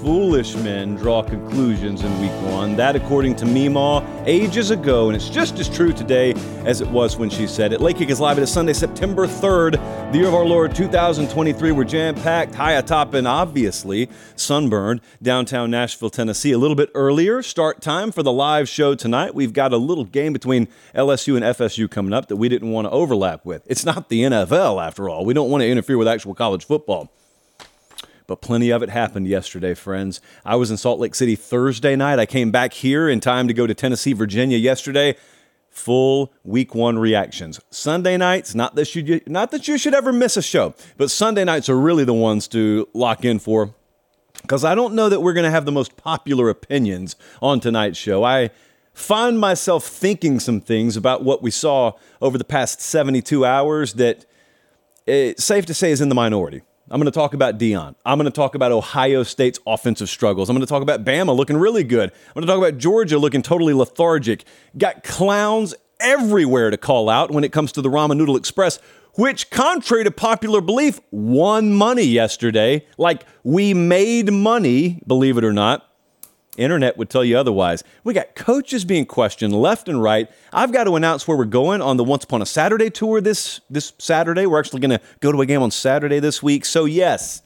foolish men draw conclusions in week one. That, according to Meemaw, ages ago, and it's just as true today as it was when she said it. Late Kick is live. It is Sunday, September 3rd, the year of our Lord 2023. We're jam packed, high atop, and obviously sunburned downtown Nashville, Tennessee. A little bit earlier start time for the live show tonight. We've got a little game between LSU and FSU coming up that we didn't want to overlap with. It's not the NFL, after all. We don't want to interfere with actual college football but plenty of it happened yesterday, friends. I was in Salt Lake City Thursday night. I came back here in time to go to Tennessee, Virginia yesterday. Full week one reactions. Sunday nights, not that you not that you should ever miss a show, but Sunday nights are really the ones to lock in for. Because I don't know that we're going to have the most popular opinions on tonight's show. I find myself thinking some things about what we saw over the past 72 hours that it's safe to say is in the minority. I'm going to talk about Deion. I'm going to talk about Ohio State's offensive struggles. I'm going to talk about Bama looking really good. I'm going to talk about Georgia looking totally lethargic. Got clowns everywhere to call out when it comes to the Ramen Noodle Express, which, contrary to popular belief, won money yesterday. Like we made money, believe it or not. Internet would tell you otherwise. We got coaches being questioned left and right. I've got to announce where we're going on the Once Upon a Saturday tour this this Saturday. We're actually going to go to a game on Saturday this week. So yes,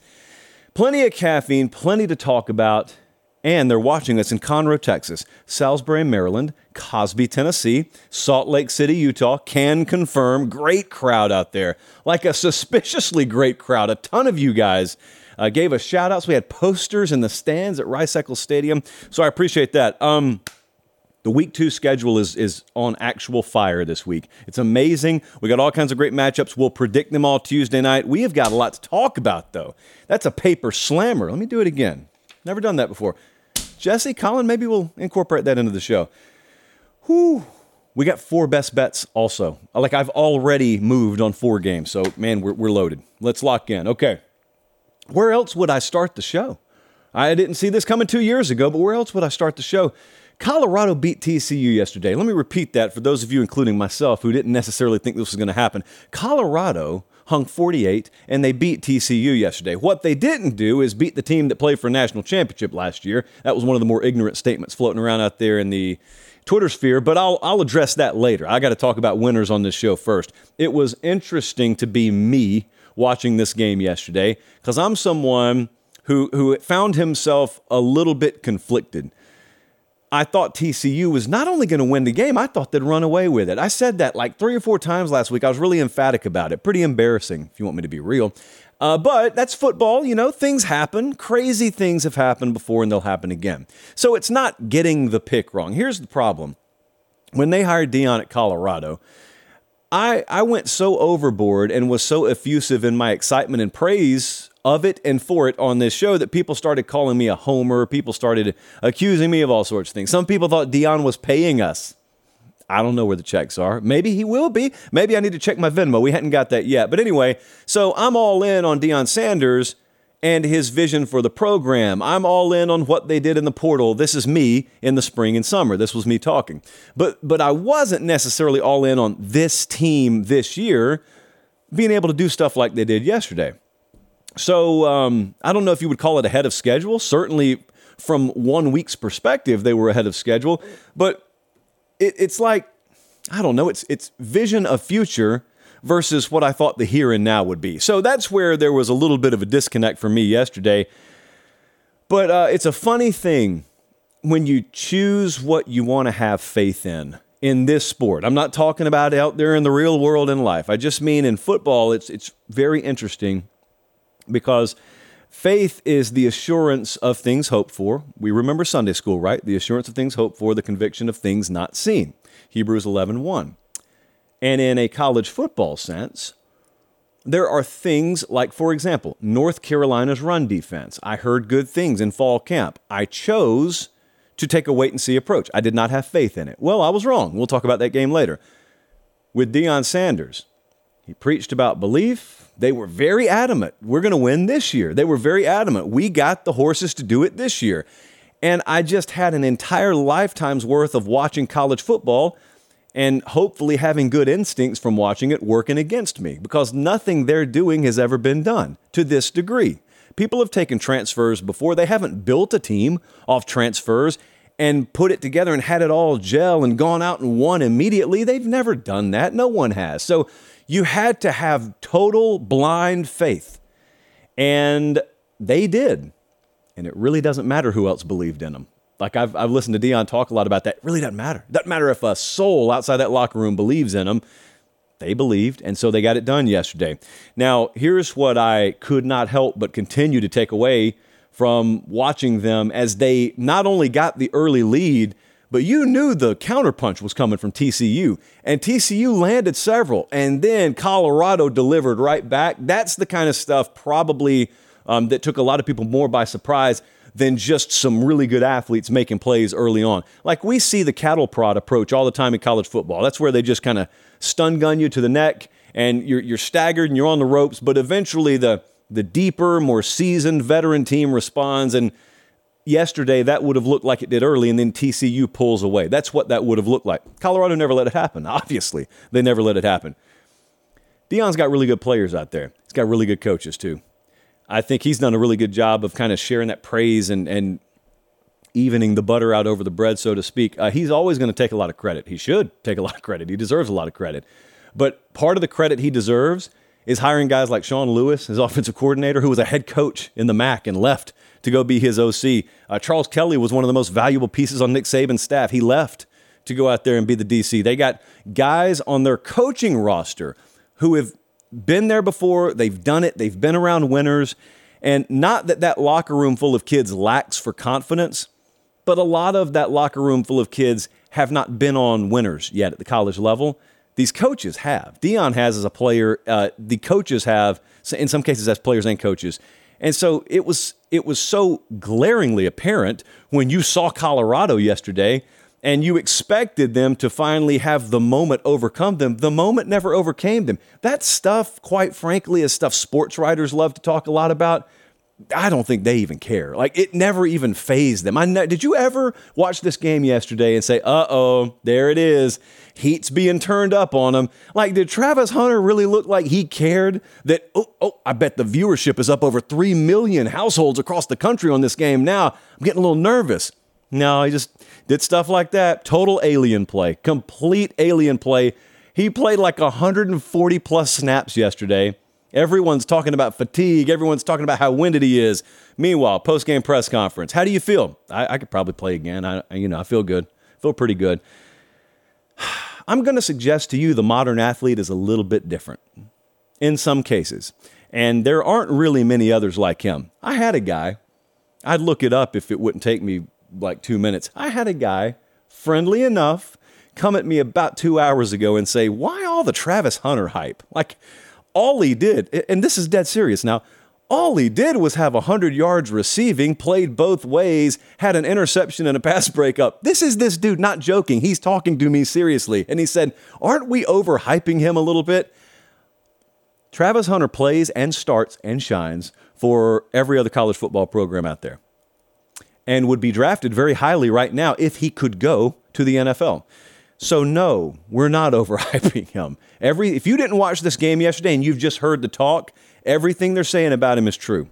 plenty of caffeine, plenty to talk about. And they're watching us in Conroe, Texas, Salisbury, Maryland, Cosby, Tennessee, Salt Lake City, Utah. Can confirm. Great crowd out there. Like a suspiciously great crowd. A ton of you guys uh, gave us shout outs. We had posters in the stands at Rice Eccles Stadium. So I appreciate that. Um, the week two schedule is, is on actual fire this week. It's amazing. We got all kinds of great matchups. We'll predict them all Tuesday night. We have got a lot to talk about, though. That's a paper slammer. Let me do it again. Never done that before. Jesse, Colin, maybe we'll incorporate that into the show. Whew. We got four best bets also. Like I've already moved on four games. So, man, we're, we're loaded. Let's lock in. Okay. Where else would I start the show? I didn't see this coming two years ago, but where else would I start the show? Colorado beat TCU yesterday. Let me repeat that for those of you, including myself, who didn't necessarily think this was going to happen. Colorado hung 48 and they beat TCU yesterday. What they didn't do is beat the team that played for a national championship last year. That was one of the more ignorant statements floating around out there in the Twitter sphere, but I'll, I'll address that later. I got to talk about winners on this show first. It was interesting to be me watching this game yesterday because I'm someone who, who found himself a little bit conflicted. I thought TCU was not only going to win the game, I thought they'd run away with it. I said that like three or four times last week. I was really emphatic about it. Pretty embarrassing, if you want me to be real. Uh, but that's football, you know, things happen. Crazy things have happened before and they'll happen again. So it's not getting the pick wrong. Here's the problem when they hired Deion at Colorado, I, I went so overboard and was so effusive in my excitement and praise of it and for it on this show that people started calling me a homer. People started accusing me of all sorts of things. Some people thought Deion was paying us. I don't know where the checks are. Maybe he will be. Maybe I need to check my Venmo. We hadn't got that yet. But anyway, so I'm all in on Deion Sanders and his vision for the program. I'm all in on what they did in the portal. This is me in the spring and summer. This was me talking. But but I wasn't necessarily all in on this team this year being able to do stuff like they did yesterday. So um, I don't know if you would call it ahead of schedule. Certainly, from one week's perspective, they were ahead of schedule. But it, it's like I don't know. It's it's vision of future versus what I thought the here and now would be. So that's where there was a little bit of a disconnect for me yesterday. But uh, it's a funny thing when you choose what you want to have faith in in this sport. I'm not talking about out there in the real world in life. I just mean in football. It's it's very interesting because faith is the assurance of things hoped for. We remember Sunday school, right? The assurance of things hoped for, the conviction of things not seen. Hebrews 11:1. 1. And in a college football sense, there are things like, for example, North Carolina's run defense. I heard good things in fall camp. I chose to take a wait and see approach. I did not have faith in it. Well, I was wrong. We'll talk about that game later. With Deion Sanders, he preached about belief. They were very adamant. We're going to win this year. They were very adamant. We got the horses to do it this year. And I just had an entire lifetime's worth of watching college football and hopefully having good instincts from watching it working against me because nothing they're doing has ever been done to this degree. People have taken transfers before, they haven't built a team off transfers and put it together and had it all gel and gone out and won immediately. They've never done that. No one has. So you had to have total blind faith. And they did. And it really doesn't matter who else believed in them. Like I've, I've listened to Deion talk a lot about that. It really doesn't matter. It doesn't matter if a soul outside that locker room believes in them. They believed, and so they got it done yesterday. Now, here's what I could not help but continue to take away from watching them as they not only got the early lead, but you knew the counterpunch was coming from TCU, and TCU landed several, and then Colorado delivered right back. That's the kind of stuff probably um, that took a lot of people more by surprise than just some really good athletes making plays early on. Like we see the cattle prod approach all the time in college football. That's where they just kind of stun gun you to the neck and you're, you're staggered and you're on the ropes, but eventually the, the deeper, more seasoned veteran team responds. And yesterday, that would have looked like it did early, and then TCU pulls away. That's what that would have looked like. Colorado never let it happen, obviously. They never let it happen. Deion's got really good players out there, he's got really good coaches, too. I think he's done a really good job of kind of sharing that praise and, and evening the butter out over the bread, so to speak. Uh, he's always going to take a lot of credit. He should take a lot of credit. He deserves a lot of credit. But part of the credit he deserves is hiring guys like Sean Lewis, his offensive coordinator, who was a head coach in the MAC and left to go be his OC. Uh, Charles Kelly was one of the most valuable pieces on Nick Saban's staff. He left to go out there and be the DC. They got guys on their coaching roster who have been there before, they've done it, they've been around winners. And not that that locker room full of kids lacks for confidence, but a lot of that locker room full of kids have not been on winners yet at the college level. These coaches have. Deion has as a player. Uh, the coaches have, in some cases, as players and coaches. And so it was it was so glaringly apparent when you saw Colorado yesterday and you expected them to finally have the moment overcome them. The moment never overcame them. That stuff, quite frankly, is stuff sports writers love to talk a lot about. I don't think they even care. Like it never even phased them. I ne- did you ever watch this game yesterday and say, "Uh oh, there it is, heat's being turned up on them"? Like, did Travis Hunter really look like he cared that? Oh, oh, I bet the viewership is up over three million households across the country on this game now. I'm getting a little nervous. No, he just did stuff like that. Total alien play, complete alien play. He played like 140 plus snaps yesterday. Everyone's talking about fatigue. Everyone's talking about how winded he is. Meanwhile, post game press conference. How do you feel? I, I could probably play again. I, you know, I feel good. feel pretty good. I'm going to suggest to you the modern athlete is a little bit different in some cases, and there aren't really many others like him. I had a guy. I'd look it up if it wouldn't take me like two minutes. I had a guy, friendly enough, come at me about two hours ago and say, Why all the Travis Hunter hype? Like, all he did, and this is dead serious now, all he did was have 100 yards receiving, played both ways, had an interception and a pass breakup. This is this dude, not joking. He's talking to me seriously. And he said, Aren't we overhyping him a little bit? Travis Hunter plays and starts and shines for every other college football program out there and would be drafted very highly right now if he could go to the NFL. So no, we're not overhyping him. Every if you didn't watch this game yesterday and you've just heard the talk, everything they're saying about him is true.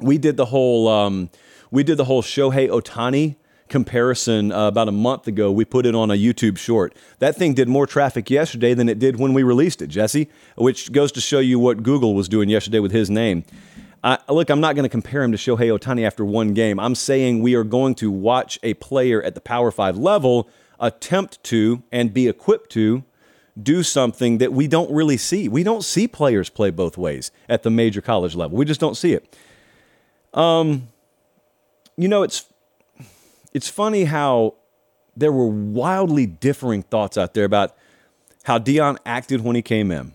We did the whole um, we did the whole Shohei Ohtani comparison uh, about a month ago. We put it on a YouTube short. That thing did more traffic yesterday than it did when we released it, Jesse, which goes to show you what Google was doing yesterday with his name. I, look, I'm not going to compare him to Shohei Ohtani after one game. I'm saying we are going to watch a player at the Power Five level attempt to and be equipped to do something that we don't really see. We don't see players play both ways at the major college level. We just don't see it. Um, you know, it's it's funny how there were wildly differing thoughts out there about how Deion acted when he came in.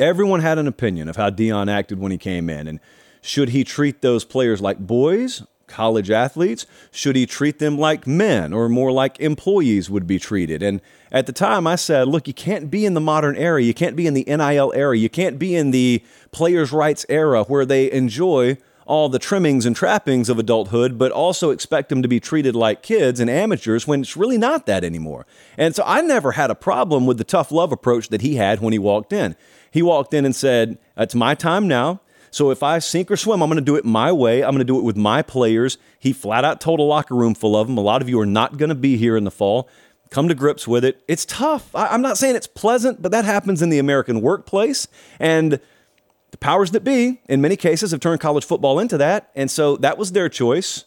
Everyone had an opinion of how Deion acted when he came in, and should he treat those players like boys, college athletes? Should he treat them like men, or more like employees would be treated? And at the time, I said, look, you can't be in the modern era, you can't be in the NIL era, you can't be in the players' rights era where they enjoy all the trimmings and trappings of adulthood, but also expect them to be treated like kids and amateurs when it's really not that anymore. And so I never had a problem with the tough love approach that he had when he walked in. He walked in and said, It's my time now. So if I sink or swim, I'm going to do it my way. I'm going to do it with my players. He flat out told a locker room full of them. A lot of you are not going to be here in the fall. Come to grips with it. It's tough. I'm not saying it's pleasant, but that happens in the American workplace. And the powers that be, in many cases, have turned college football into that. And so that was their choice.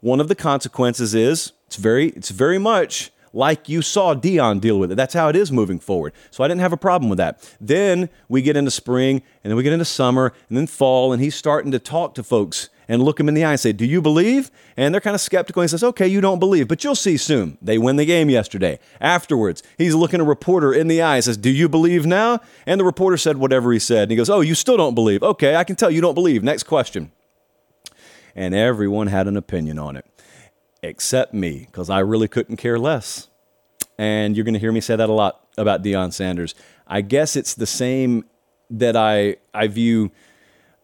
One of the consequences is it's very, it's very much like you saw Deion deal with it. That's how it is moving forward. So I didn't have a problem with that. Then we get into spring, and then we get into summer, and then fall, and he's starting to talk to folks and look them in the eye and say, Do you believe? And they're kind of skeptical. He says, Okay, you don't believe, but you'll see soon. They win the game yesterday. Afterwards, he's looking a reporter in the eye and says, Do you believe now? And the reporter said whatever he said. And he goes, Oh, you still don't believe. Okay, I can tell you don't believe. Next question. And everyone had an opinion on it, except me, because I really couldn't care less. And you're going to hear me say that a lot about Deion Sanders. I guess it's the same that I, I view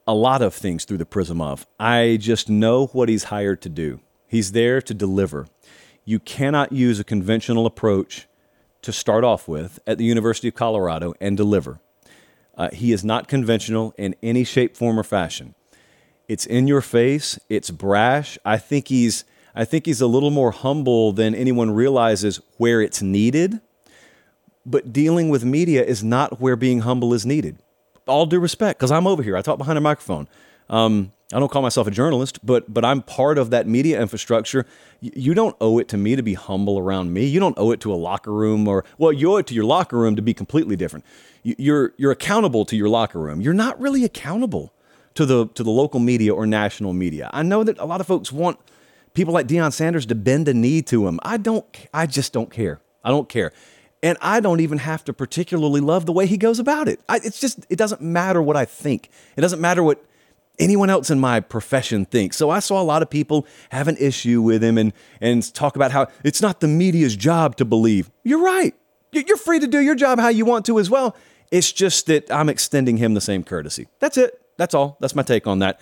a lot of things through the prism of. I just know what he's hired to do. He's there to deliver. You cannot use a conventional approach to start off with at the University of Colorado and deliver. Uh, he is not conventional in any shape, form, or fashion. It's in your face. It's brash. I think he's. I think he's a little more humble than anyone realizes where it's needed. But dealing with media is not where being humble is needed all due respect, because I'm over here. I talk behind a microphone. Um, I don't call myself a journalist, but but I'm part of that media infrastructure. you don't owe it to me to be humble around me. You don't owe it to a locker room, or well, you owe it to your locker room to be completely different. you're you're accountable to your locker room. You're not really accountable to the to the local media or national media. I know that a lot of folks want people like Deion Sanders to bend a knee to him. I don't. I just don't care. I don't care. And I don't even have to particularly love the way he goes about it. I, it's just, it doesn't matter what I think. It doesn't matter what anyone else in my profession thinks. So I saw a lot of people have an issue with him and, and talk about how it's not the media's job to believe. You're right. You're free to do your job how you want to as well. It's just that I'm extending him the same courtesy. That's it. That's all. That's my take on that.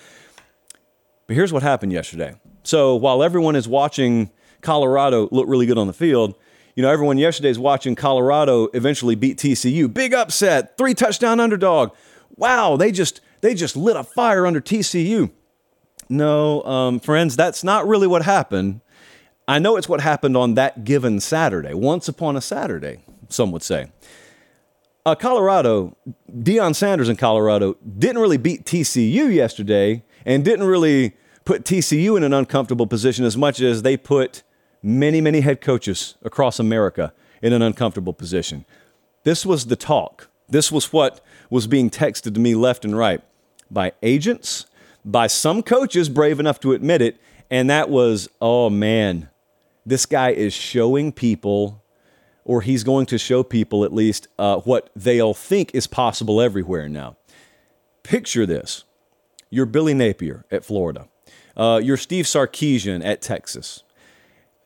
But here's what happened yesterday. So while everyone is watching Colorado look really good on the field, you know, everyone yesterday is watching Colorado eventually beat TCU. Big upset, three touchdown underdog. Wow, they just they just lit a fire under TCU. No, um, friends, that's not really what happened. I know it's what happened on that given Saturday, once upon a Saturday, some would say. Uh, Colorado, Deion Sanders in Colorado didn't really beat TCU yesterday and didn't really put TCU in an uncomfortable position as much as they put many, many head coaches across America in an uncomfortable position. This was the talk. This was what was being texted to me left and right by agents, by some coaches brave enough to admit it. And that was, oh man, this guy is showing people, or he's going to show people at least, uh, what they'll think is possible everywhere now. Picture this you're Billy Napier at Florida, uh, you're Steve Sarkisian at Texas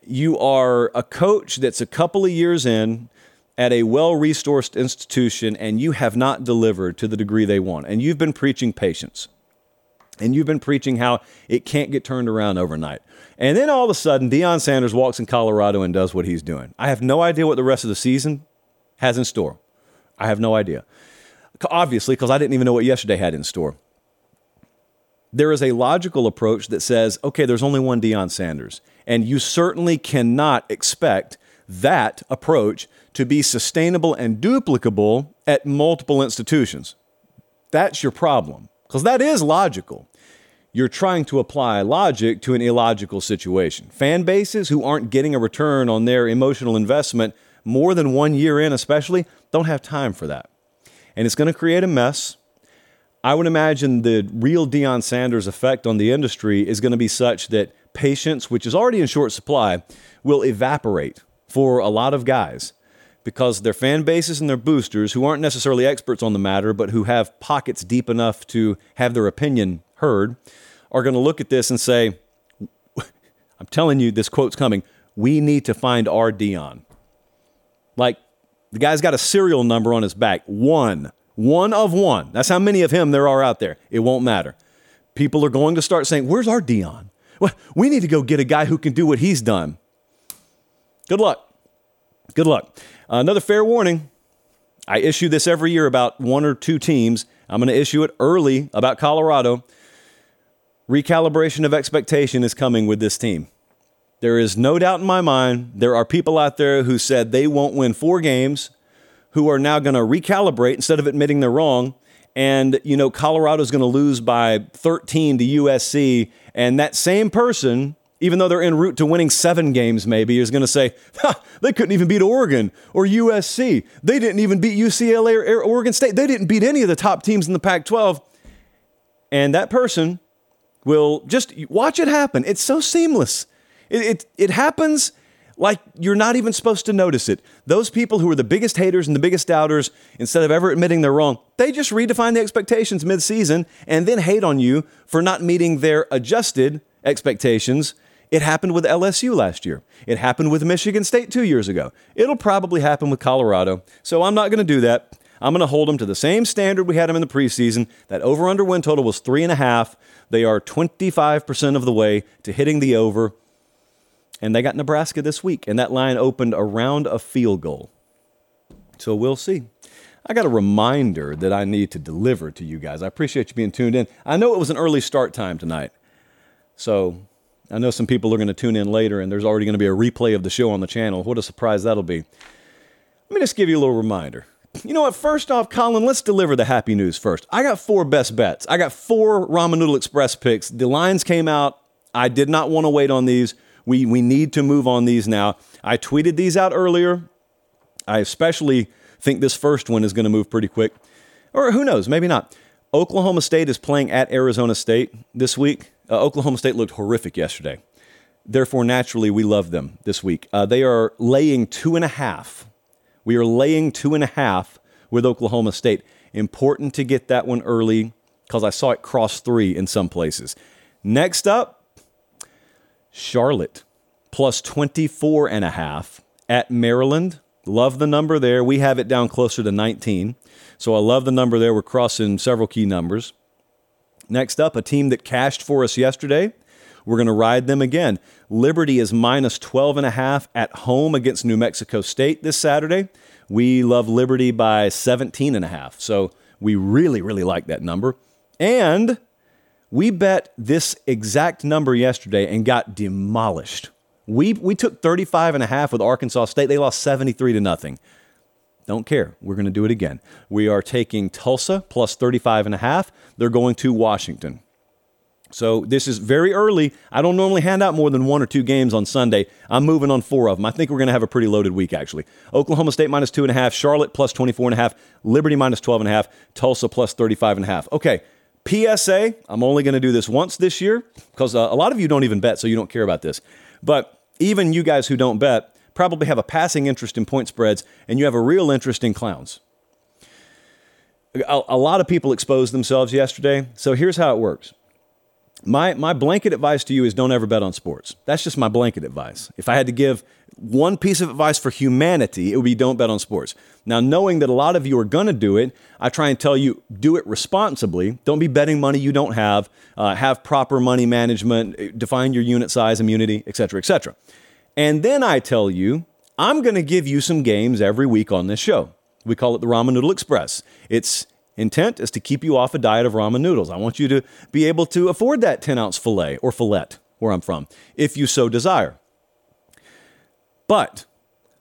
you are a coach that's a couple of years in at a well resourced institution and you have not delivered to the degree they want. And you've been preaching patience. And you've been preaching how it can't get turned around overnight. And then all of a sudden, Deion Sanders walks in Colorado and does what he's doing. I have no idea what the rest of the season has in store. I have no idea. Obviously, because I didn't even know what yesterday had in store. There is a logical approach that says, okay, there's only one Deion Sanders. And you certainly cannot expect that approach to be sustainable and duplicable at multiple institutions. That's your problem, because that is logical. you're trying to apply logic to an illogical situation. Fan bases who aren't getting a return on their emotional investment more than one year in, especially, don't have time for that. And it's going to create a mess. I would imagine the real Deion Sanders effect on the industry is going to be such that patience, which is already in short supply, will evaporate for a lot of guys because their fan bases and their boosters, who aren't necessarily experts on the matter, but who have pockets deep enough to have their opinion heard, are going to look at this and say, I'm telling you, this quote's coming. We need to find our Deion. Like, the guy's got a serial number on his back. One. One of one. That's how many of him there are out there. It won't matter. People are going to start saying, Where's our Deion? Well, we need to go get a guy who can do what he's done. Good luck. Good luck. Uh, another fair warning. I issue this every year about one or two teams. I'm going to issue it early about Colorado recalibration of expectation is coming with this team. There is no doubt in my mind there are people out there who said they won't win four games who are now going to recalibrate instead of admitting they're wrong. And, you know, Colorado's going to lose by 13 to USC. And that same person, even though they're en route to winning seven games, maybe, is going to say, they couldn't even beat Oregon or USC. They didn't even beat UCLA or Oregon State. They didn't beat any of the top teams in the Pac 12. And that person will just watch it happen. It's so seamless. It, it, it, happens like you're not even supposed to notice it. Those people who are the biggest haters and the biggest doubters, instead of ever admitting they're wrong, they just redefine the expectations mid-season and then hate on you for not meeting their adjusted expectations. It happened with LSU last year. It happened with Michigan State two years ago. It'll probably happen with Colorado. So I'm not going to do that. I'm going to hold them to the same standard we had them in the preseason. That over under win total was three and a half. They are 25% of the way to hitting the over. And they got Nebraska this week, and that line opened around a field goal. So we'll see. I got a reminder that I need to deliver to you guys. I appreciate you being tuned in. I know it was an early start time tonight. So I know some people are going to tune in later, and there's already going to be a replay of the show on the channel. What a surprise that'll be. Let me just give you a little reminder. You know what? First off, Colin, let's deliver the happy news first. I got four best bets. I got four Ramen Noodle Express picks. The lines came out. I did not want to wait on these. We, we need to move on these now. I tweeted these out earlier. I especially think this first one is going to move pretty quick. Or who knows, maybe not. Oklahoma State is playing at Arizona State this week. Uh, Oklahoma State looked horrific yesterday. Therefore, naturally, we love them this week. Uh, they are laying two and a half we are laying two and a half with Oklahoma State. Important to get that one early because I saw it cross three in some places. Next up, Charlotte plus 24 and a half at Maryland. Love the number there. We have it down closer to 19. So I love the number there. We're crossing several key numbers. Next up, a team that cashed for us yesterday. We're going to ride them again. Liberty is minus 12 and a half at home against New Mexico State this Saturday. We love Liberty by 17 and a half. So we really, really like that number. And we bet this exact number yesterday and got demolished. We, we took 35 and a half with Arkansas State. They lost 73 to nothing. Don't care. We're going to do it again. We are taking Tulsa plus 35 and a half. They're going to Washington. So this is very early. I don't normally hand out more than one or two games on Sunday. I'm moving on four of them. I think we're going to have a pretty loaded week, actually. Oklahoma State minus two and a half, Charlotte plus 24 and a half, Liberty minus 12 and a half, Tulsa plus 35 and a half. Okay. PSA, I'm only going to do this once this year because uh, a lot of you don't even bet, so you don't care about this. But even you guys who don't bet probably have a passing interest in point spreads and you have a real interest in clowns. A, a lot of people exposed themselves yesterday. So here's how it works my, my blanket advice to you is don't ever bet on sports. That's just my blanket advice. If I had to give one piece of advice for humanity, it would be don't bet on sports. Now, knowing that a lot of you are going to do it, I try and tell you do it responsibly. Don't be betting money you don't have. Uh, have proper money management. Define your unit size, immunity, etc., etc. And then I tell you, I'm going to give you some games every week on this show. We call it the Ramen Noodle Express. It's intent is to keep you off a diet of ramen noodles. I want you to be able to afford that 10 ounce filet or fillet, where I'm from, if you so desire. But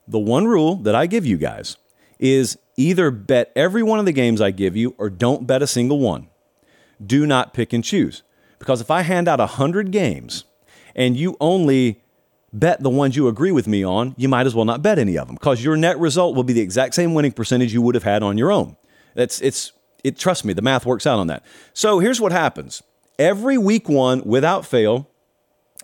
the one rule that I give you guys is either bet every one of the games I give you or don't bet a single one. Do not pick and choose. Because if I hand out 100 games and you only bet the ones you agree with me on, you might as well not bet any of them because your net result will be the exact same winning percentage you would have had on your own. That's it's it trust me, the math works out on that. So here's what happens. Every week one without fail,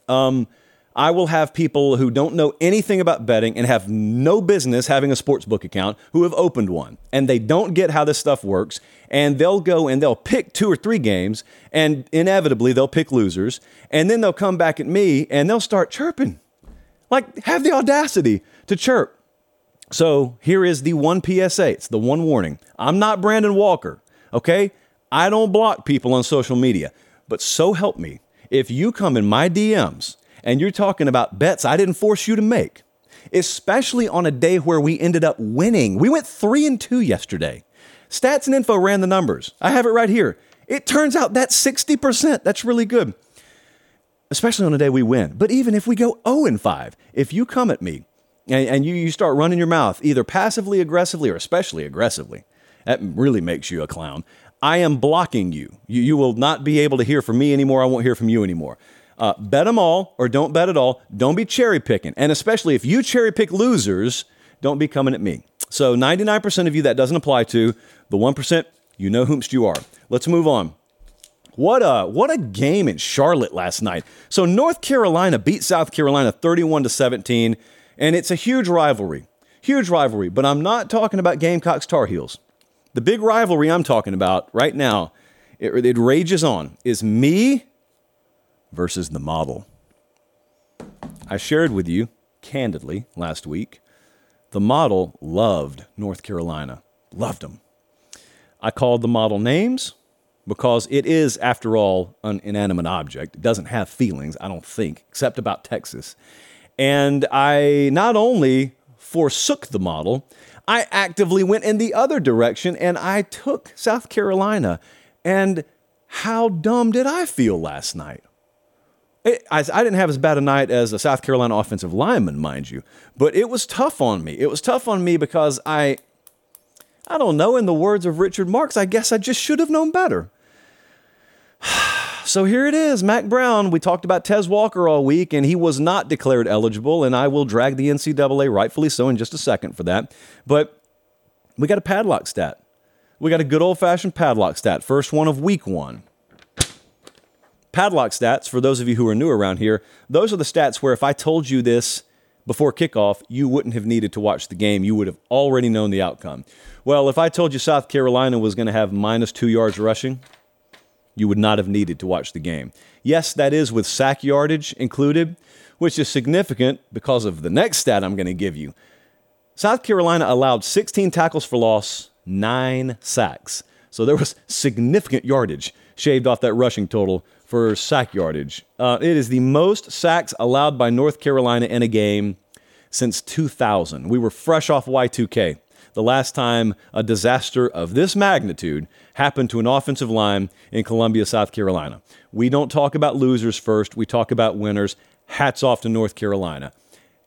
um, I will have people who don't know anything about betting and have no business having a sports book account who have opened one and they don't get how this stuff works. And they'll go and they'll pick two or three games and inevitably they'll pick losers. And then they'll come back at me and they'll start chirping. Like, have the audacity to chirp. So here is the one PSA. It's the one warning. I'm not Brandon Walker, okay? I don't block people on social media. But so help me, if you come in my DMs and you're talking about bets I didn't force you to make, especially on a day where we ended up winning. We went three and two yesterday. Stats and info ran the numbers. I have it right here. It turns out that's 60%. That's really good, especially on a day we win. But even if we go 0 and 5, if you come at me and, and you, you start running your mouth, either passively aggressively or especially aggressively, that really makes you a clown. I am blocking you. you. You will not be able to hear from me anymore. I won't hear from you anymore. Uh, bet them all or don't bet at all. Don't be cherry picking. And especially if you cherry pick losers, don't be coming at me. So 99% of you that doesn't apply to. The 1%, you know whomst you are. Let's move on. What a what a game in Charlotte last night. So North Carolina beat South Carolina 31 to 17, and it's a huge rivalry. Huge rivalry, but I'm not talking about Gamecocks Tar Heels. The big rivalry I'm talking about right now, it, it rages on, is me versus the model. I shared with you candidly last week. The model loved North Carolina, loved them. I called the model names because it is, after all, an inanimate object. It doesn't have feelings, I don't think, except about Texas. And I not only forsook the model, I actively went in the other direction and I took South Carolina. And how dumb did I feel last night? It, I, I, didn't have as bad a night as a South Carolina offensive lineman, mind you, but it was tough on me. It was tough on me because I, I don't know, in the words of Richard Marx, I guess I just should have known better. so here it is, Mack Brown. We talked about Tez Walker all week, and he was not declared eligible, and I will drag the NCAA, rightfully so, in just a second for that. But we got a padlock stat. We got a good old fashioned padlock stat, first one of week one. Padlock stats, for those of you who are new around here, those are the stats where if I told you this before kickoff, you wouldn't have needed to watch the game. You would have already known the outcome. Well, if I told you South Carolina was going to have minus two yards rushing, you would not have needed to watch the game. Yes, that is with sack yardage included, which is significant because of the next stat I'm going to give you. South Carolina allowed 16 tackles for loss, nine sacks. So there was significant yardage shaved off that rushing total for sack yardage. Uh, it is the most sacks allowed by North Carolina in a game since 2000. We were fresh off Y2K. The last time a disaster of this magnitude happened to an offensive line in Columbia, South Carolina. We don't talk about losers first, we talk about winners. Hats off to North Carolina.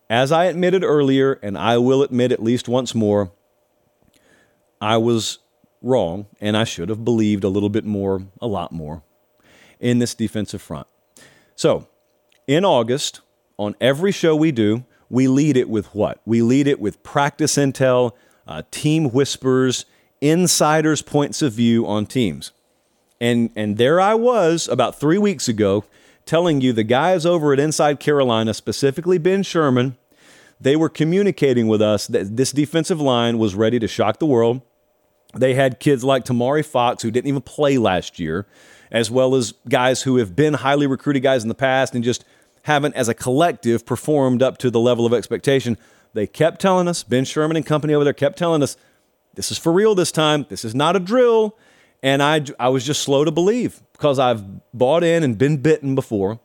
As I admitted earlier, and I will admit at least once more, I was wrong, and I should have believed a little bit more, a lot more, in this defensive front. So, in August, on every show we do, we lead it with what? We lead it with practice intel, uh, team whispers, insiders' points of view on teams. And, and there I was about three weeks ago telling you the guys over at Inside Carolina, specifically Ben Sherman, they were communicating with us that this defensive line was ready to shock the world. They had kids like Tomari Fox, who didn't even play last year, as well as guys who have been highly recruited guys in the past and just haven't, as a collective, performed up to the level of expectation. They kept telling us, Ben Sherman and company over there kept telling us, this is for real this time. This is not a drill. And I, I was just slow to believe because I've bought in and been bitten before,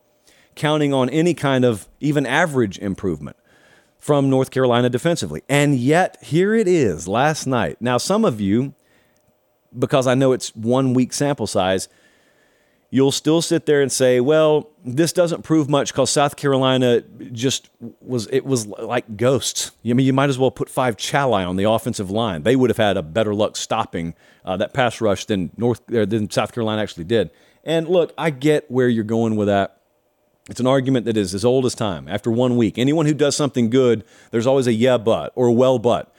counting on any kind of even average improvement from North Carolina defensively. And yet, here it is last night. Now, some of you because I know it's one week sample size, you'll still sit there and say, well, this doesn't prove much because South Carolina just was, it was like ghosts. I mean, you might as well put five Chalai on the offensive line. They would have had a better luck stopping uh, that pass rush than North, than South Carolina actually did. And look, I get where you're going with that. It's an argument that is as old as time. After one week, anyone who does something good, there's always a yeah, but or a well, but.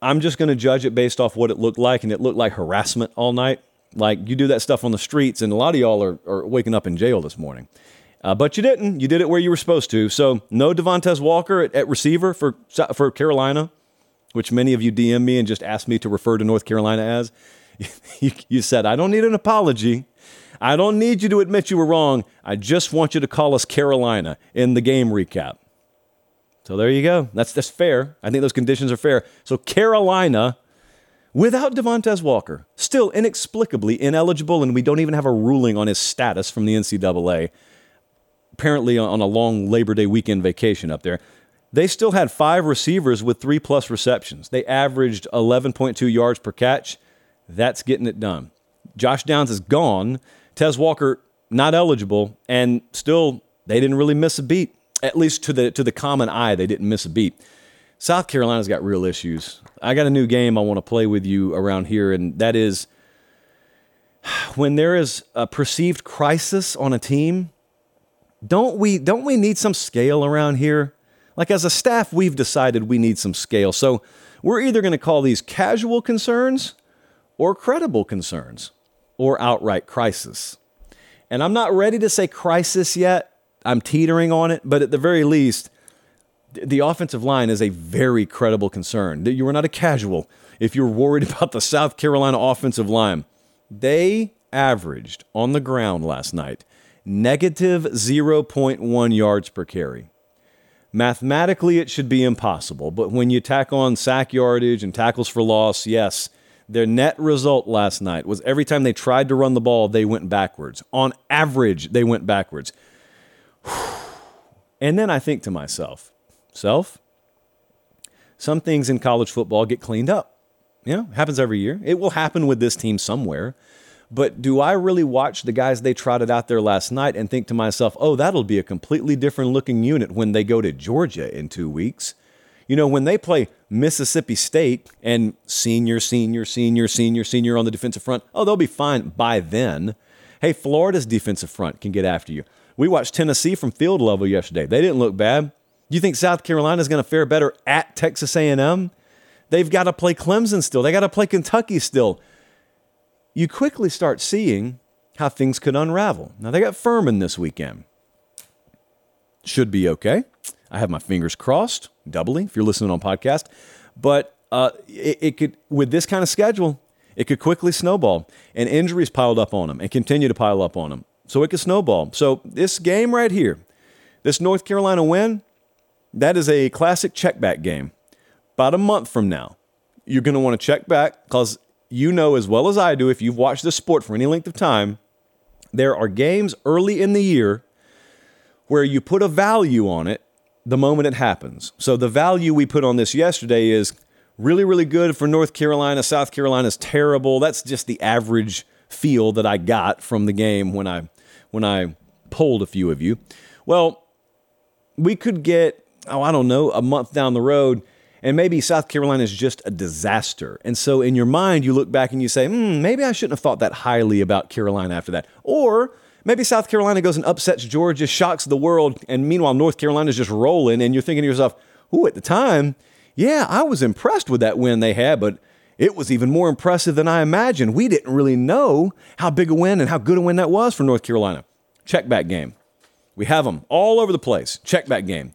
I'm just going to judge it based off what it looked like, and it looked like harassment all night. Like you do that stuff on the streets, and a lot of y'all are, are waking up in jail this morning. Uh, but you didn't. You did it where you were supposed to. So no Devontez Walker at, at receiver for for Carolina, which many of you DM me and just asked me to refer to North Carolina as. you, you said I don't need an apology. I don't need you to admit you were wrong. I just want you to call us Carolina in the game recap. So there you go. That's that's fair. I think those conditions are fair. So Carolina, without Devontez Walker, still inexplicably ineligible, and we don't even have a ruling on his status from the NCAA. Apparently on a long Labor Day weekend vacation up there. They still had five receivers with three plus receptions. They averaged 11.2 yards per catch. That's getting it done. Josh Downs is gone. Tez Walker not eligible, and still they didn't really miss a beat at least to the to the common eye, they didn't miss a beat. South Carolina's got real issues. I got a new game I want to play with you around here, and that is when there is a perceived crisis on a team. Don't we don't we need some scale around here? Like as a staff, we've decided we need some scale. So we're either going to call these casual concerns or credible concerns or outright crisis. And I'm not ready to say crisis yet I'm teetering on it, but at the very least, the offensive line is a very credible concern. You are not a casual if you're worried about the South Carolina offensive line. They averaged on the ground last night negative 0.1 yards per carry. Mathematically, it should be impossible, but when you tack on sack yardage and tackles for loss, yes, their net result last night was every time they tried to run the ball, they went backwards. On average, they went backwards. And then I think to myself, self, some things in college football get cleaned up. You know, happens every year. It will happen with this team somewhere. But do I really watch the guys they trotted out there last night and think to myself, oh, that'll be a completely different looking unit when they go to Georgia in two weeks? You know, when they play Mississippi State and senior, senior, senior, senior, senior on the defensive front, oh, they'll be fine by then. Hey, Florida's defensive front can get after you. We watched Tennessee from field level yesterday. They didn't look bad. You think South Carolina is going to fare better at Texas A&M? They've got to play Clemson still. They got to play Kentucky still. You quickly start seeing how things could unravel. Now they got Furman this weekend. Should be okay. I have my fingers crossed, doubly if you're listening on podcast. But uh, it, it could, with this kind of schedule, it could quickly snowball, and injuries piled up on them and continue to pile up on them so it could snowball. So this game right here, this North Carolina win, that is a classic check back game. About a month from now, you're going to want to check back because you know as well as I do, if you've watched this sport for any length of time, there are games early in the year where you put a value on it the moment it happens. So the value we put on this yesterday is really, really good for North Carolina. South Carolina is terrible. That's just the average feel that I got from the game when I when I polled a few of you. Well, we could get, oh, I don't know, a month down the road, and maybe South Carolina is just a disaster. And so in your mind, you look back and you say, hmm, maybe I shouldn't have thought that highly about Carolina after that. Or maybe South Carolina goes and upsets Georgia, shocks the world, and meanwhile, North Carolina's just rolling, and you're thinking to yourself, ooh, at the time, yeah, I was impressed with that win they had, but it was even more impressive than I imagined. We didn't really know how big a win and how good a win that was for North Carolina. Check back game. We have them all over the place. Check back game.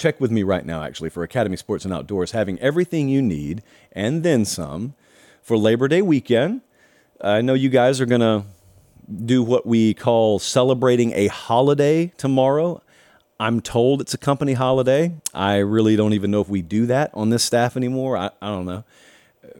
Check with me right now, actually, for Academy Sports and Outdoors, having everything you need and then some for Labor Day weekend. I know you guys are going to do what we call celebrating a holiday tomorrow. I'm told it's a company holiday. I really don't even know if we do that on this staff anymore. I, I don't know.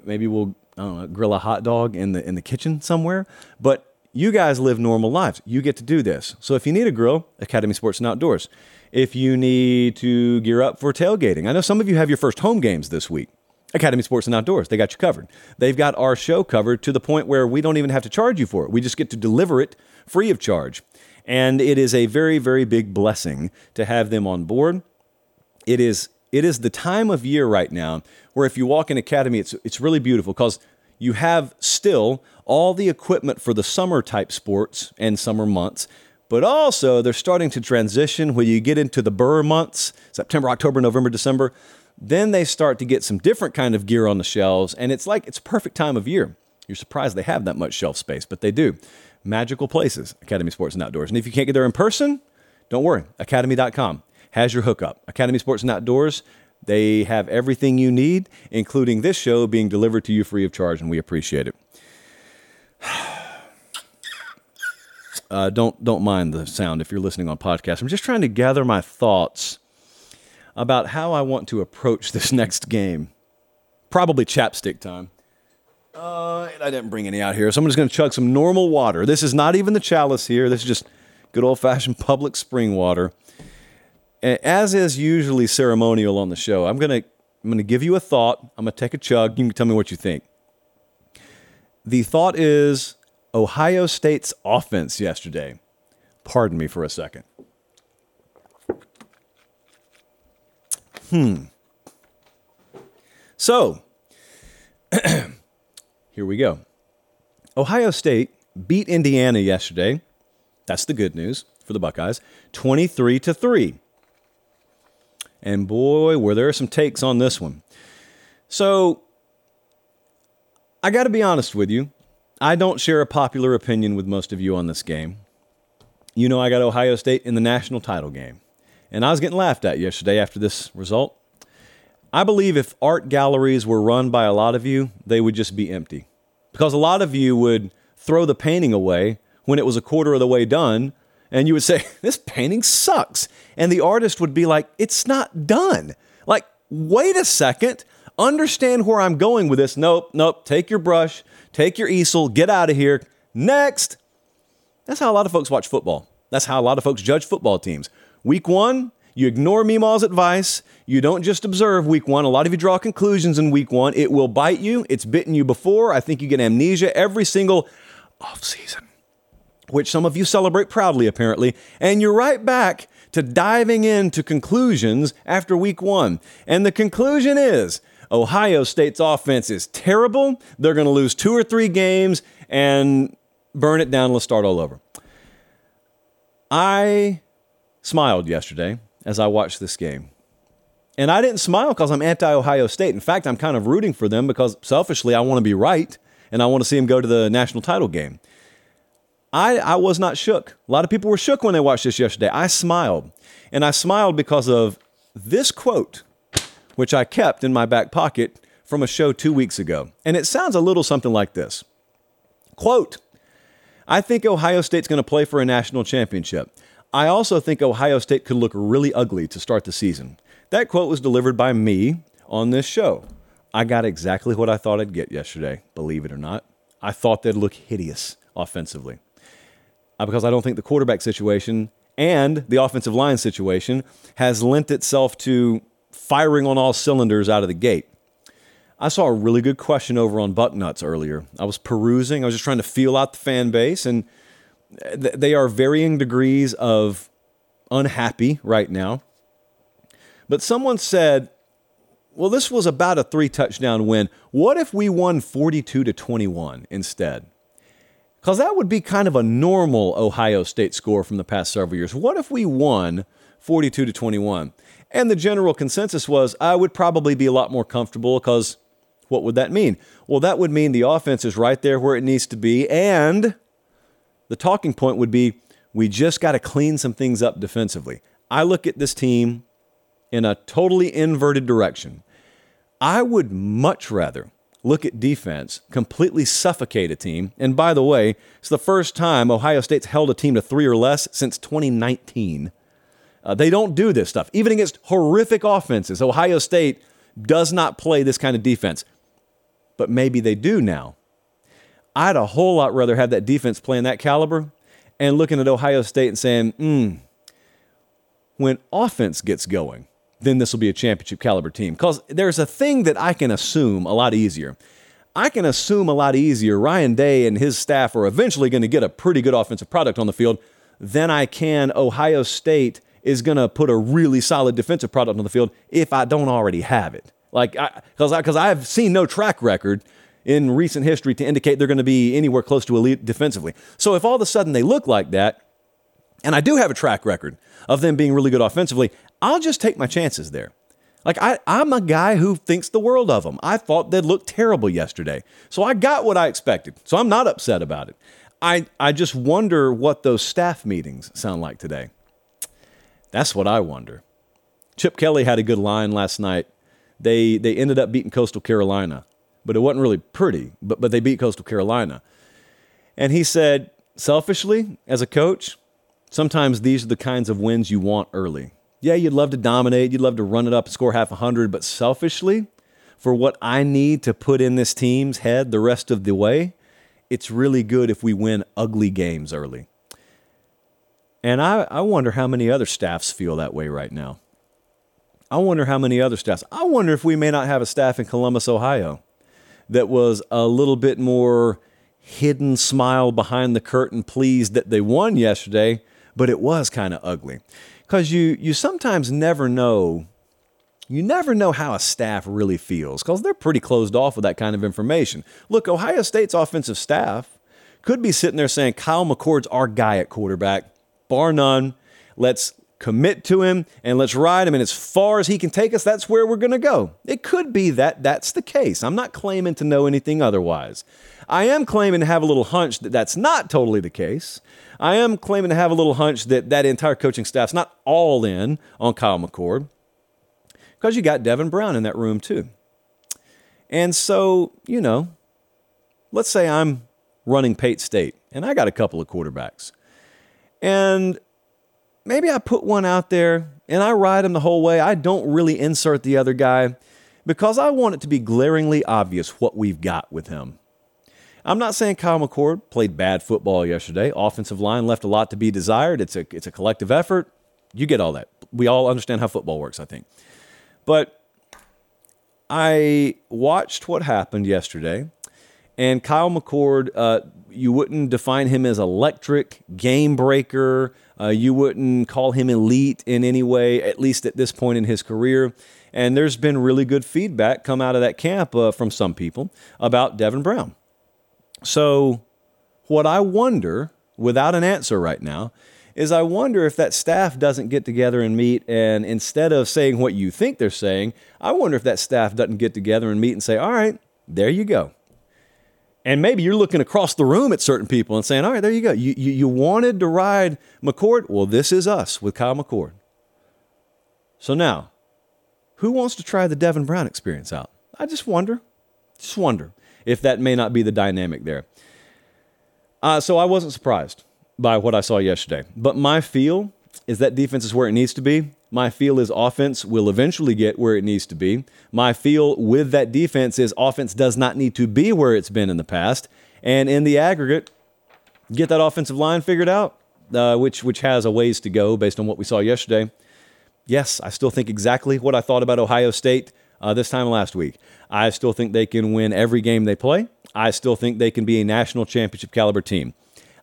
Maybe we'll I don't know, grill a hot dog in the in the kitchen somewhere. But you guys live normal lives. You get to do this. So if you need a grill, Academy Sports and Outdoors. If you need to gear up for tailgating, I know some of you have your first home games this week. Academy Sports and Outdoors, they got you covered. They've got our show covered to the point where we don't even have to charge you for it. We just get to deliver it free of charge. And it is a very, very big blessing to have them on board. It is it is the time of year right now where if you walk in Academy, it's it's really beautiful because you have still all the equipment for the summer type sports and summer months, but also they're starting to transition when you get into the burr months, September, October, November, December. Then they start to get some different kind of gear on the shelves, and it's like it's perfect time of year. You're surprised they have that much shelf space, but they do. Magical places, Academy Sports and Outdoors. And if you can't get there in person, don't worry. Academy.com has your hookup. Academy Sports and Outdoors, they have everything you need, including this show being delivered to you free of charge, and we appreciate it. Uh, don't don't mind the sound if you're listening on podcast. I'm just trying to gather my thoughts about how I want to approach this next game. Probably chapstick time. Uh, I didn't bring any out here, so I'm just going to chug some normal water. This is not even the chalice here. This is just good old fashioned public spring water. As is usually ceremonial on the show, I'm going to I'm going to give you a thought. I'm going to take a chug. You can tell me what you think. The thought is Ohio State's offense yesterday. Pardon me for a second. Hmm. So, here we go. Ohio State beat Indiana yesterday. That's the good news for the Buckeyes. 23 to 3. And boy, were there some takes on this one. So, I got to be honest with you. I don't share a popular opinion with most of you on this game. You know, I got Ohio State in the national title game. And I was getting laughed at yesterday after this result. I believe if art galleries were run by a lot of you, they would just be empty. Because a lot of you would throw the painting away when it was a quarter of the way done, and you would say, This painting sucks. And the artist would be like, It's not done. Like, wait a second. Understand where I'm going with this. Nope, nope. Take your brush, take your easel, get out of here. Next. That's how a lot of folks watch football. That's how a lot of folks judge football teams. Week one, you ignore Meemaw's advice. You don't just observe week one. A lot of you draw conclusions in week one. It will bite you. It's bitten you before. I think you get amnesia every single off season, which some of you celebrate proudly, apparently. And you're right back to diving into conclusions after week one. And the conclusion is Ohio State's offense is terrible. They're going to lose two or three games and burn it down. Let's start all over. I smiled yesterday as I watched this game. And I didn't smile because I'm anti Ohio State. In fact, I'm kind of rooting for them because selfishly, I want to be right and I want to see them go to the national title game. I, I was not shook. A lot of people were shook when they watched this yesterday. I smiled. And I smiled because of this quote, which I kept in my back pocket from a show two weeks ago. And it sounds a little something like this Quote, I think Ohio State's going to play for a national championship. I also think Ohio State could look really ugly to start the season. That quote was delivered by me on this show. I got exactly what I thought I'd get yesterday, believe it or not. I thought they'd look hideous offensively. Uh, because I don't think the quarterback situation and the offensive line situation has lent itself to firing on all cylinders out of the gate. I saw a really good question over on Bucknuts earlier. I was perusing, I was just trying to feel out the fan base, and they are varying degrees of unhappy right now. But someone said, well, this was about a three touchdown win. What if we won 42 to 21 instead? Because that would be kind of a normal Ohio State score from the past several years. What if we won 42 to 21? And the general consensus was I would probably be a lot more comfortable because what would that mean? Well, that would mean the offense is right there where it needs to be. And the talking point would be we just got to clean some things up defensively. I look at this team in a totally inverted direction. I would much rather look at defense, completely suffocate a team. And by the way, it's the first time Ohio State's held a team to three or less since 2019. Uh, they don't do this stuff. Even against horrific offenses, Ohio State does not play this kind of defense. But maybe they do now. I'd a whole lot rather have that defense playing that caliber and looking at Ohio State and saying, hmm, when offense gets going, then this will be a championship caliber team. Because there's a thing that I can assume a lot easier. I can assume a lot easier Ryan Day and his staff are eventually going to get a pretty good offensive product on the field than I can Ohio State is going to put a really solid defensive product on the field if I don't already have it. Like, because because I've seen no track record in recent history to indicate they're going to be anywhere close to elite defensively. So if all of a sudden they look like that, and I do have a track record of them being really good offensively, I'll just take my chances there. Like I, I'm a guy who thinks the world of them. I thought they'd look terrible yesterday, so I got what I expected. So I'm not upset about it. I, I just wonder what those staff meetings sound like today. That's what I wonder. Chip Kelly had a good line last night. They they ended up beating Coastal Carolina, but it wasn't really pretty. But but they beat Coastal Carolina, and he said, selfishly as a coach, sometimes these are the kinds of wins you want early. Yeah, you'd love to dominate, you'd love to run it up and score half a hundred, but selfishly, for what I need to put in this team's head the rest of the way, it's really good if we win ugly games early. And I, I wonder how many other staffs feel that way right now. I wonder how many other staffs. I wonder if we may not have a staff in Columbus, Ohio, that was a little bit more hidden smile behind the curtain, pleased that they won yesterday, but it was kind of ugly. Because you, you sometimes never know, you never know how a staff really feels, because they're pretty closed off with that kind of information. Look, Ohio State's offensive staff could be sitting there saying, Kyle McCord's our guy at quarterback bar none. Let's commit to him and let's ride him. And as far as he can take us, that's where we're going to go. It could be that that's the case. I'm not claiming to know anything otherwise. I am claiming to have a little hunch that that's not totally the case. I am claiming to have a little hunch that that entire coaching staff's not all in on Kyle McCord because you got Devin Brown in that room too. And so, you know, let's say I'm running Pate State and I got a couple of quarterbacks. And maybe I put one out there and I ride him the whole way. I don't really insert the other guy because I want it to be glaringly obvious what we've got with him. I'm not saying Kyle McCord played bad football yesterday. Offensive line left a lot to be desired. It's a, it's a collective effort. You get all that. We all understand how football works, I think. But I watched what happened yesterday, and Kyle McCord uh, you wouldn't define him as electric, game breaker. Uh, you wouldn't call him elite in any way, at least at this point in his career. And there's been really good feedback come out of that camp uh, from some people about Devin Brown. So, what I wonder, without an answer right now, is I wonder if that staff doesn't get together and meet, and instead of saying what you think they're saying, I wonder if that staff doesn't get together and meet and say, all right, there you go. And maybe you're looking across the room at certain people and saying, all right, there you go. You, you, you wanted to ride McCord? Well, this is us with Kyle McCord. So now, who wants to try the Devin Brown experience out? I just wonder, just wonder if that may not be the dynamic there. Uh, so I wasn't surprised by what I saw yesterday. But my feel is that defense is where it needs to be. My feel is offense will eventually get where it needs to be. My feel with that defense is offense does not need to be where it's been in the past. And in the aggregate, get that offensive line figured out, uh, which which has a ways to go based on what we saw yesterday. Yes, I still think exactly what I thought about Ohio State uh, this time last week. I still think they can win every game they play. I still think they can be a national championship caliber team.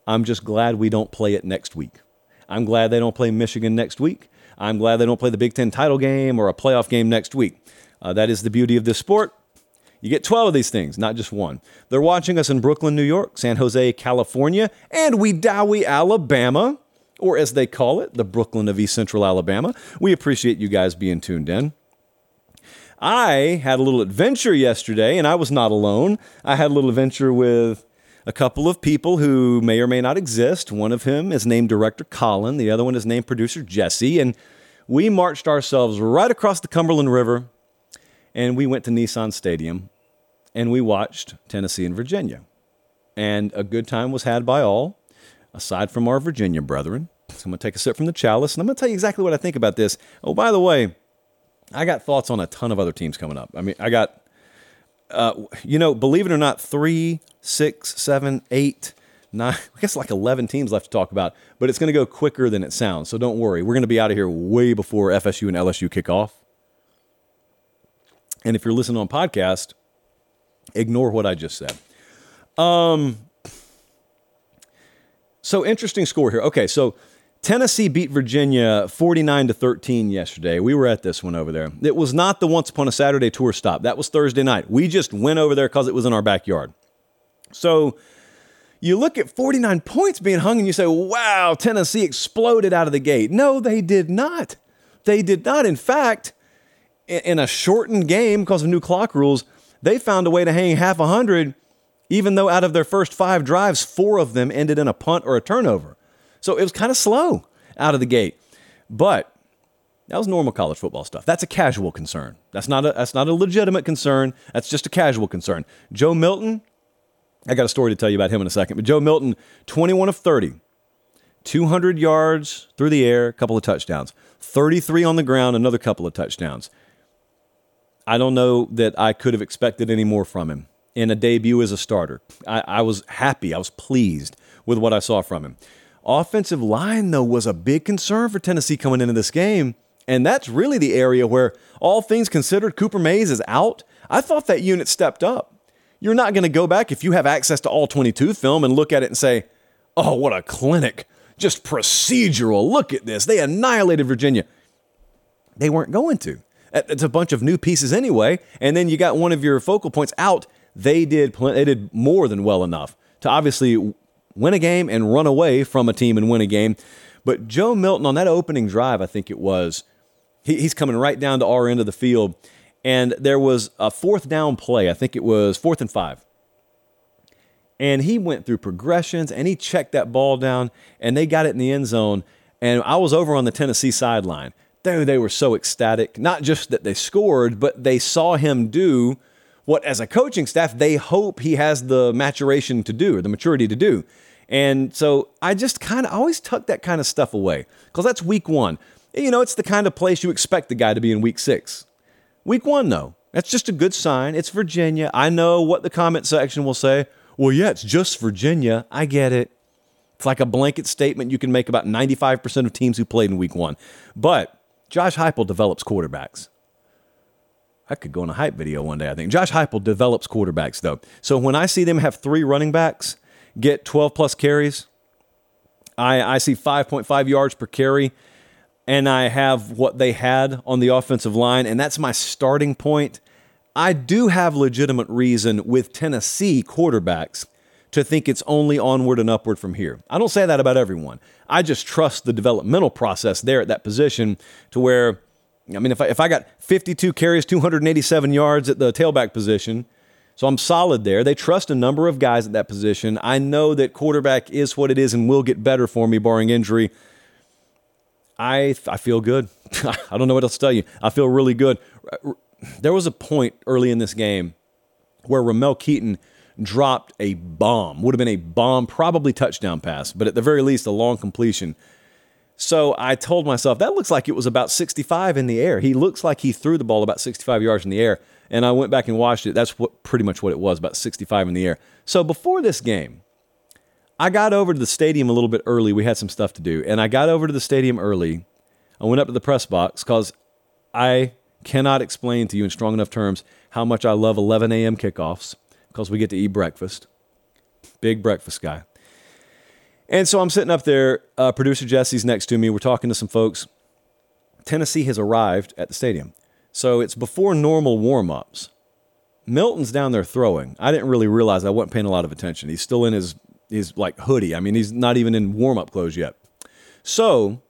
I'm just glad we don't play it next week. I'm glad they don't play Michigan next week. I'm glad they don't play the Big Ten title game or a playoff game next week. Uh, that is the beauty of this sport. You get 12 of these things, not just one. They're watching us in Brooklyn, New York, San Jose, California, and Wedowee, Alabama, or as they call it, the Brooklyn of East Central Alabama. We appreciate you guys being tuned in. I had a little adventure yesterday, and I was not alone. I had a little adventure with a couple of people who may or may not exist. One of them is named Director Colin, the other one is named Producer Jesse, and we marched ourselves right across the Cumberland River and we went to Nissan Stadium and we watched Tennessee and Virginia. And a good time was had by all, aside from our Virginia brethren. So I'm going to take a sip from the chalice and I'm going to tell you exactly what I think about this. Oh, by the way, I got thoughts on a ton of other teams coming up. I mean, I got, uh, you know, believe it or not, three, six, seven, eight, nine, I guess like 11 teams left to talk about, but it's going to go quicker than it sounds. So don't worry. We're going to be out of here way before FSU and LSU kick off. And if you're listening on podcast, ignore what I just said. Um, so interesting score here. Okay, so Tennessee beat Virginia 49 to 13 yesterday. We were at this one over there. It was not the once upon a Saturday tour stop. That was Thursday night. We just went over there because it was in our backyard. So you look at 49 points being hung and you say, wow, Tennessee exploded out of the gate. No, they did not. They did not. In fact, in a shortened game because of new clock rules, they found a way to hang half a hundred, even though out of their first five drives, four of them ended in a punt or a turnover. So it was kind of slow out of the gate. But that was normal college football stuff. That's a casual concern. That's not a, that's not a legitimate concern. That's just a casual concern. Joe Milton, I got a story to tell you about him in a second. But Joe Milton, 21 of 30, 200 yards through the air, a couple of touchdowns, 33 on the ground, another couple of touchdowns. I don't know that I could have expected any more from him in a debut as a starter. I, I, was happy. I was pleased with what I saw from him. Offensive line, though, was a big concern for Tennessee coming into this game. And that's really the area where, all things considered, Cooper Mays is out. I thought that unit stepped up. You're not going to go back if you have access to all 22 film and look at it and say, oh, what a clinic. Just procedural. Look at this. They annihilated Virginia. They weren't going to. It's a bunch of new pieces anyway, and then you got one of your focal points out. They did they did more than well enough to obviously win a game and run away from a team and win a game. But Joe Milton on that opening drive, I think it was, he, he's coming right down to our end of the field, and there was a fourth down play. I think it was fourth and five. And he went through progressions and he checked that ball down, and they got it in the end zone. And I was over on the Tennessee sideline dude, they were so ecstatic. Not just that they scored, but they saw him do what, as a coaching staff, they hope he has the maturation to do or the maturity to do. And so I just kind of always tuck that kind of stuff away because that's week one. You know, it's the kind of place you expect the guy to be in week six. Week one, though, that's just a good sign. It's Virginia. I know what the comment section will say. Well, yeah, it's just Virginia. I get it. It's like a blanket statement you can make about 95% of teams who played in week one. But Josh Heupel develops quarterbacks. I could go on a hype video one day, I think. Josh Heupel develops quarterbacks, though. So when I see them have three running backs get 12 plus carries, I, I see 5.5 yards per carry, and I have what they had on the offensive line, and that's my starting point. I do have legitimate reason with Tennessee quarterbacks to think it's only onward and upward from here. I don't say that about everyone. I just trust the developmental process there at that position to where, I mean, if I, if I got 52 carries, 287 yards at the tailback position, so I'm solid there. They trust a number of guys at that position. I know that quarterback is what it is and will get better for me, barring injury. I, I feel good. I don't know what else to tell you. I feel really good. There was a point early in this game where Ramel Keyton – dropped a bomb. Would have been a bomb, probably touchdown pass, but at the very least, a long completion. So I told myself, that looks like it was about 65 in the air. He looks like he threw the ball about 65 yards in the air. And I went back and watched it. That's what pretty much what it was, about 65 in the air. So before this game, I got over to the stadium a little bit early. We had some stuff to do. And I got over to the stadium early. I went up to the press box because I cannot explain to you in strong enough terms how much I love 11 a.m. kickoffs because we get to eat breakfast. Big breakfast guy. And so I'm sitting up there. Uh, Producer Jesse's next to me. We're talking to some folks. Tennessee has arrived at the stadium. So it's before normal warm ups. Milton's down there throwing. I didn't really realize I wasn't paying a lot of attention. He's still in his his like hoodie. I mean, he's not even in warm up clothes yet. So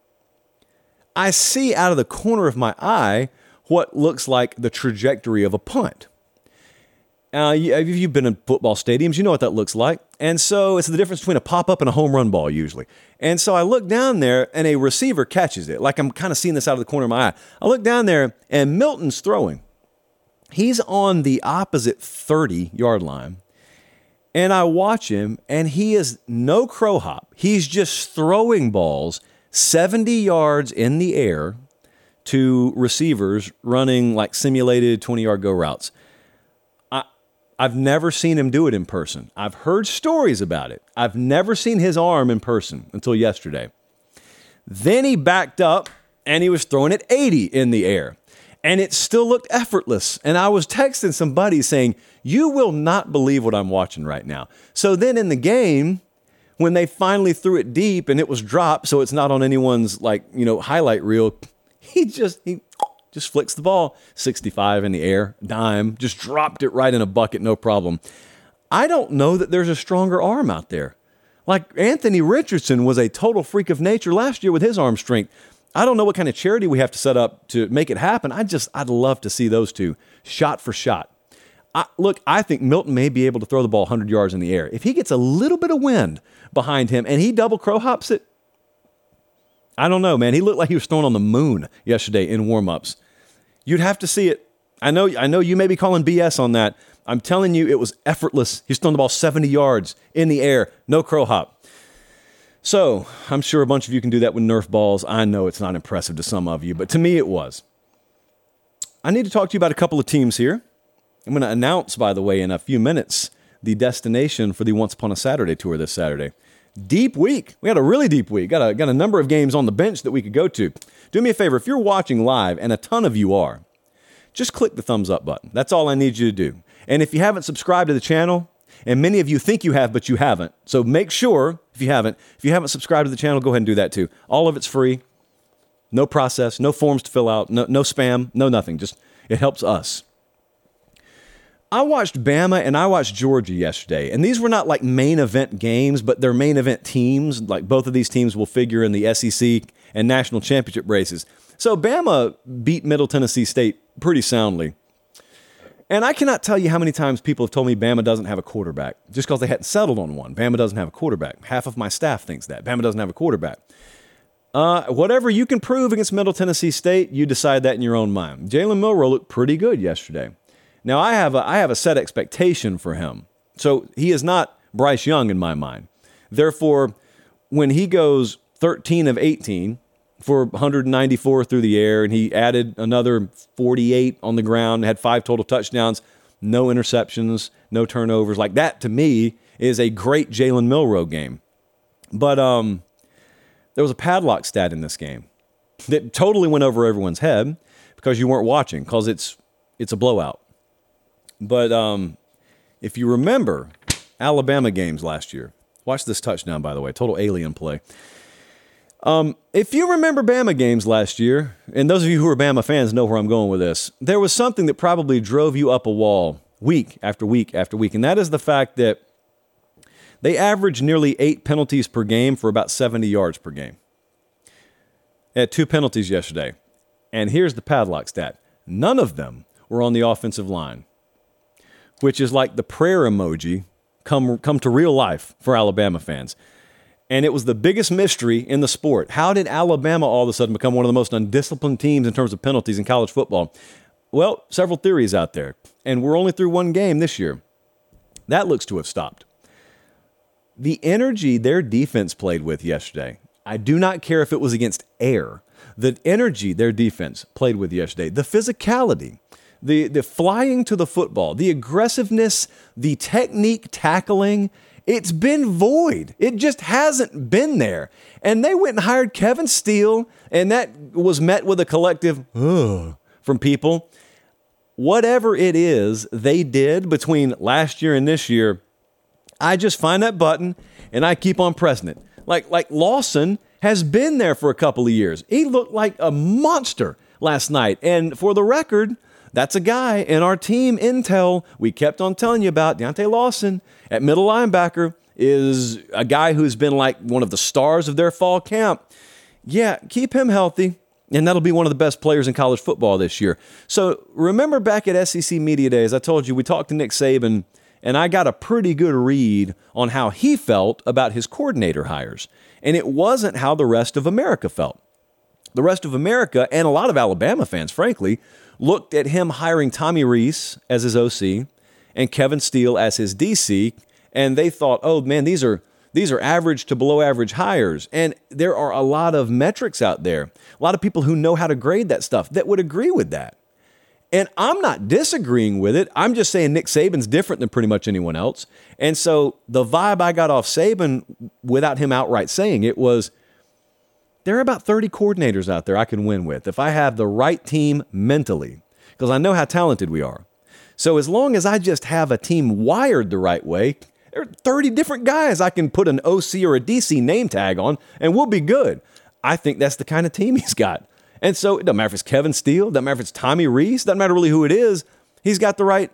I see out of the corner of my eye what looks like the trajectory of a punt. Uh, if you've been in football stadiums, you know what that looks like. And so it's the difference between a pop up and a home run ball, usually. And so I look down there, and a receiver catches it. Like I'm kind of seeing this out of the corner of my eye. I look down there, and Milton's throwing. He's on the opposite 30 yard line. And I watch him, and he is no crow hop. He's just throwing balls 70 yards in the air to receivers running like simulated 20 yard go routes. I've never seen him do it in person. I've heard stories about it. I've never seen his arm in person until yesterday. Then he backed up and he was throwing it 80 in the air. And it still looked effortless. And I was texting somebody saying, You will not believe what I'm watching right now. So then in the game, when they finally threw it deep and it was dropped, so it's not on anyone's like, you know, highlight reel, he just he just flicks the ball 65 in the air, dime, just dropped it right in a bucket, no problem. I don't know that there's a stronger arm out there. Like Anthony Richardson was a total freak of nature last year with his arm strength. I don't know what kind of charity we have to set up to make it happen. I just, I'd love to see those two shot for shot. I, look, I think Milton may be able to throw the ball 100 yards in the air. If he gets a little bit of wind behind him and he double crow hops it, I don't know, man. He looked like he was thrown on the moon yesterday in warmups. You'd have to see it. I know, I know you may be calling BS on that. I'm telling you, it was effortless. He's thrown the ball 70 yards in the air, no crow hop. So I'm sure a bunch of you can do that with Nerf balls. I know it's not impressive to some of you, but to me it was. I need to talk to you about a couple of teams here. I'm going to announce, by the way, in a few minutes, the destination for the Once Upon a Saturday tour this Saturday deep week. We had a really deep week. Got a, got a number of games on the bench that we could go to. Do me a favor, if you're watching live, and a ton of you are, just click the thumbs up button. That's all I need you to do. And if you haven't subscribed to the channel, and many of you think you have, but you haven't, so make sure if you haven't, if you haven't subscribed to the channel, go ahead and do that too. All of it's free. No process, no forms to fill out, no, no spam, no nothing. Just it helps us. I watched Bama and I watched Georgia yesterday, and these were not like main event games, but they're main event teams. Like both of these teams will figure in the SEC and national championship races. So Bama beat Middle Tennessee State pretty soundly. And I cannot tell you how many times people have told me Bama doesn't have a quarterback just because they hadn't settled on one. Bama doesn't have a quarterback. Half of my staff thinks that. Bama doesn't have a quarterback. Uh, whatever you can prove against Middle Tennessee State, you decide that in your own mind. Jalen Milroe looked pretty good yesterday. Now I have a, I have a set expectation for him. So he is not Bryce Young in my mind. Therefore, when he goes 13 of 18 for 194 through the air and he added another 48 on the ground, had five total touchdowns, no interceptions, no turnovers, like that to me is a great Jalen Milroe game. But um, there was a padlock stat in this game that totally went over everyone's head because you weren't watching because it's it's a blowout. But um, if you remember Alabama games last year, watch this touchdown, by the way, total alien play. Um, if you remember Bama games last year, and those of you who are Bama fans know where I'm going with this, there was something that probably drove you up a wall week after week after week, and that is the fact that they averaged nearly eight penalties per game for about 70 yards per game. They had two penalties yesterday. And here's the padlock stat none of them were on the offensive line which is like the prayer emoji come, come to real life for Alabama fans. And it was the biggest mystery in the sport. How did Alabama all of a sudden become one of the most undisciplined teams in terms of penalties in college football? Well, several theories out there. And we're only through one game this year. That looks to have stopped. The energy their defense played with yesterday, I do not care if it was against air. The energy their defense played with yesterday, the physicality, the, the flying to the football, the aggressiveness, the technique tackling, it's been void. It just hasn't been there. And they went and hired Kevin Steele, and that was met with a collective Ugh, from people. Whatever it is they did between last year and this year, I just find that button and I keep on pressing it. Like like Lawson has been there for a couple of years. He looked like a monster last night. And for the record, that's a guy in our team intel we kept on telling you about, Deontae Lawson at middle linebacker is a guy who's been like one of the stars of their fall camp. Yeah, keep him healthy, and that'll be one of the best players in college football this year. So remember back at SEC Media Days, I told you we talked to Nick Saban, and I got a pretty good read on how he felt about his coordinator hires. And it wasn't how the rest of America felt. The rest of America, and a lot of Alabama fans, frankly, looked at him hiring Tommy Rees as his OC and Kevin Steele as his DC, and they thought, oh man, these are these are average to below average hires. And there are a lot of metrics out there, a lot of people who know how to grade that stuff that would agree with that. And I'm not disagreeing with it. I'm just saying Nick Saban's different than pretty much anyone else. And so the vibe I got off Saban without him outright saying it was there are about 30 coordinators out there I can win with if I have the right team mentally, because I know how talented we are. So as long as I just have a team wired the right way, there are 30 different guys I can put an OC or a DC name tag on, and we'll be good. I think that's the kind of team he's got. And so it doesn't matter if it's Kevin Steele, doesn't matter if it's Tommy Rees, doesn't matter really who it is. He's got the right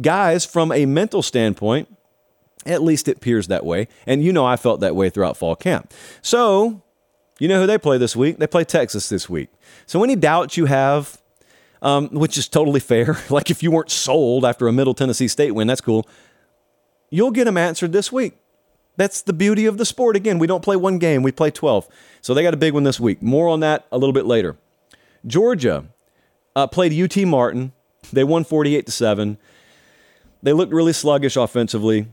guys from a mental standpoint. At least it appears that way. And you know, I felt that way throughout fall camp. So, you know who they play this week? They play Texas this week. So, any doubts you have, um, which is totally fair, like if you weren't sold after a Middle Tennessee State win, that's cool you'll get them answered this week. That's the beauty of the sport. Again, we don't play one game, we play 12. So they got a big one this week. More on that a little bit later. Georgia uh, played UT Martin. They won 48 to 7. They looked really sluggish offensively.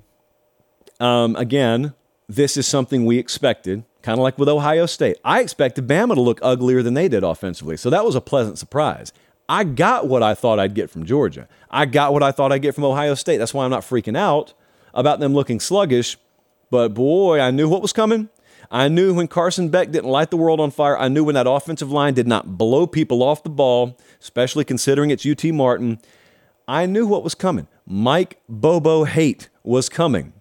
Um, again, this is something we expected, kind of like with Ohio State. I expected Bama to look uglier than they did offensively. So that was a pleasant surprise. I got what I thought I'd get from Georgia. I got what I thought I'd get from Ohio State. That's why I'm not freaking out about them looking sluggish. But boy, I knew what was coming. I knew when Carson Beck didn't light the world on fire. I knew when that offensive line did not blow people off the ball, especially considering it's UT Martin. I knew what was coming. Mike Bobo hate was coming.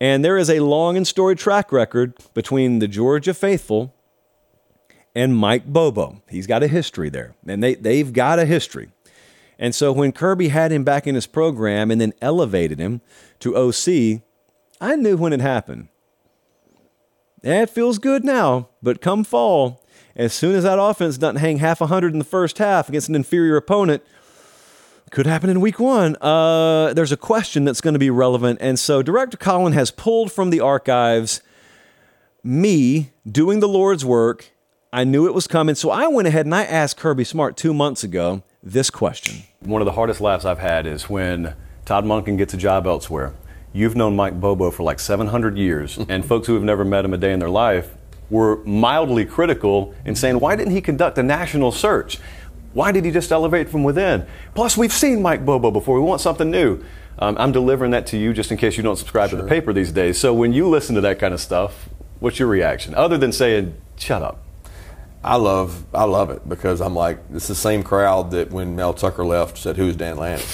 And there is a long and storied track record between the Georgia faithful and Mike Bobo. He's got a history there, and they, they've got a history. And so when Kirby had him back in his program and then elevated him to OC, I knew when it happened. it feels good now, but come fall, as soon as that offense doesn't hang half a hundred in the first half against an inferior opponent, could happen in week one. Uh, there's a question that's going to be relevant. And so Director Colin has pulled from the archives me doing the Lord's work. I knew it was coming. So I went ahead and I asked Kirby Smart two months ago this question. One of the hardest laughs I've had is when Todd Monken gets a job elsewhere. You've known Mike Bobo for like 700 years, and folks who have never met him a day in their life were mildly critical in saying, why didn't he conduct a national search? Why did he just elevate from within? Plus, we've seen Mike Bobo before. We want something new. Um, I'm delivering that to you just in case you don't subscribe sure. to the paper these days. So when you listen to that kind of stuff, what's your reaction? Other than saying, shut up. I love I love it because I'm like it's the same crowd that when Mel Tucker left said who's Dan Lanning,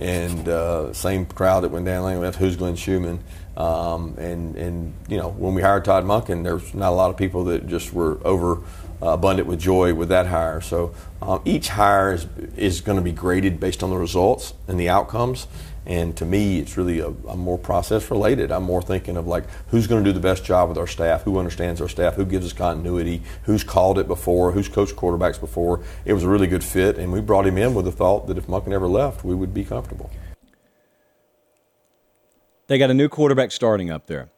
and uh, same crowd that when Dan Lanning left who's Glenn Schumann, um, and and you know when we hired Todd Monken there's not a lot of people that just were over abundant with joy with that hire. So um, each hire is is going to be graded based on the results and the outcomes. And to me, it's really a, a more process related. I'm more thinking of like who's going to do the best job with our staff, who understands our staff, who gives us continuity, who's called it before, who's coached quarterbacks before. It was a really good fit, and we brought him in with the thought that if Monken ever left, we would be comfortable. They got a new quarterback starting up there.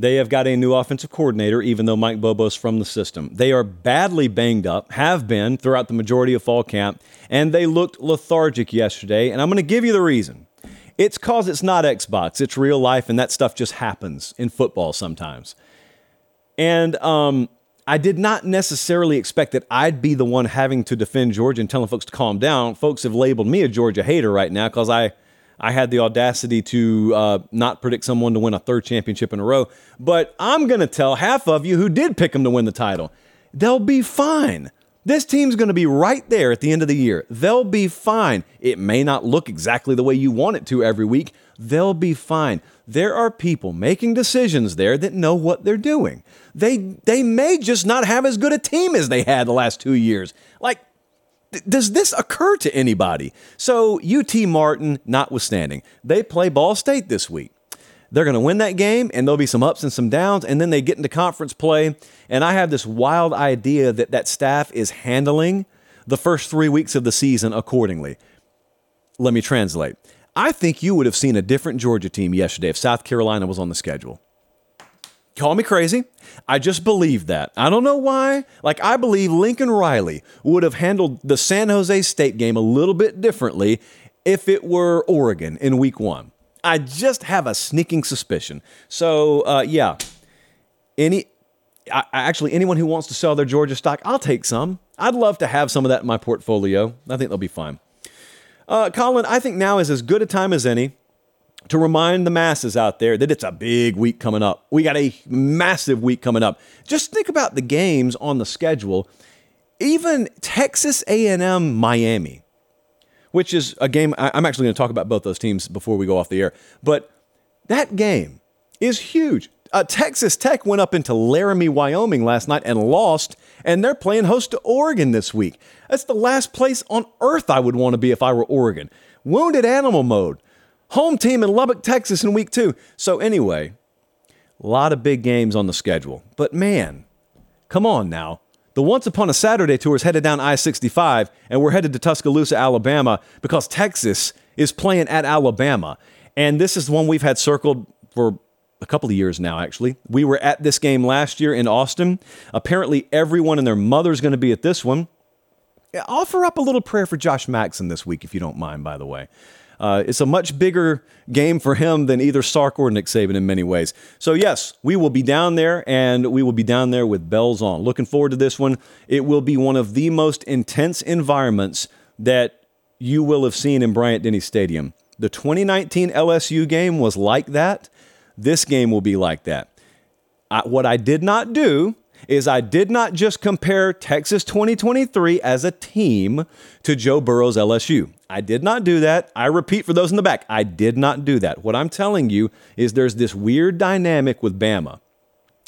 They have got a new offensive coordinator, even though Mike Bobo's from the system. They are badly banged up, have been throughout the majority of fall camp, and they looked lethargic yesterday. And I'm going to give you the reason. It's cause it's not Xbox, it's real life, and that stuff just happens in football sometimes. And um, I did not necessarily expect that I'd be the one having to defend Georgia and telling folks to calm down. Folks have labeled me a Georgia hater right now because I, I had the audacity to uh, not predict someone to win a third championship in a row. But I'm going to tell half of you who did pick them to win the title, they'll be fine. This team's going to be right there at the end of the year. They'll be fine. It may not look exactly the way you want it to every week. They'll be fine. There are people making decisions there that know what they're doing. They they may just not have as good a team as they had the last 2 years. Like does this occur to anybody? So UT Martin notwithstanding, they play Ball State this week. They're going to win that game, and there'll be some ups and some downs, and then they get into conference play. And I have this wild idea that that staff is handling the first three weeks of the season accordingly. Let me translate. I think you would have seen a different Georgia team yesterday if South Carolina was on the schedule. Call me crazy. I just believe that. I don't know why. Like, I believe Lincoln Riley would have handled the San Jose State game a little bit differently if it were Oregon in week one. I just have a sneaking suspicion. So, uh, yeah, any I, actually anyone who wants to sell their Georgia stock, I'll take some. I'd love to have some of that in my portfolio. I think they'll be fine. Uh, Colin, I think now is as good a time as any to remind the masses out there that it's a big week coming up. We got a massive week coming up. Just think about the games on the schedule. Even Texas A&M Miami which is a game I'm actually going to talk about both those teams before we go off the air. But that game is huge. Uh, Texas Tech went up into Laramie, Wyoming last night and lost, and they're playing host to Oregon this week. That's the last place on earth I would want to be if I were Oregon. Wounded animal mode. Home team in Lubbock, Texas in week two. So, anyway, a lot of big games on the schedule. But man, come on now. The Once Upon a Saturday tour is headed down I 65, and we're headed to Tuscaloosa, Alabama, because Texas is playing at Alabama. And this is one we've had circled for a couple of years now, actually. We were at this game last year in Austin. Apparently, everyone and their mother's going to be at this one. Offer up a little prayer for Josh Maxson this week, if you don't mind, by the way. Uh, it's a much bigger game for him than either Sark or Nick Saban in many ways. So, yes, we will be down there and we will be down there with bells on. Looking forward to this one. It will be one of the most intense environments that you will have seen in Bryant Denny Stadium. The 2019 LSU game was like that. This game will be like that. I, what I did not do is I did not just compare Texas 2023 as a team to Joe Burrow's LSU. I did not do that. I repeat for those in the back, I did not do that. What I'm telling you is there's this weird dynamic with Bama.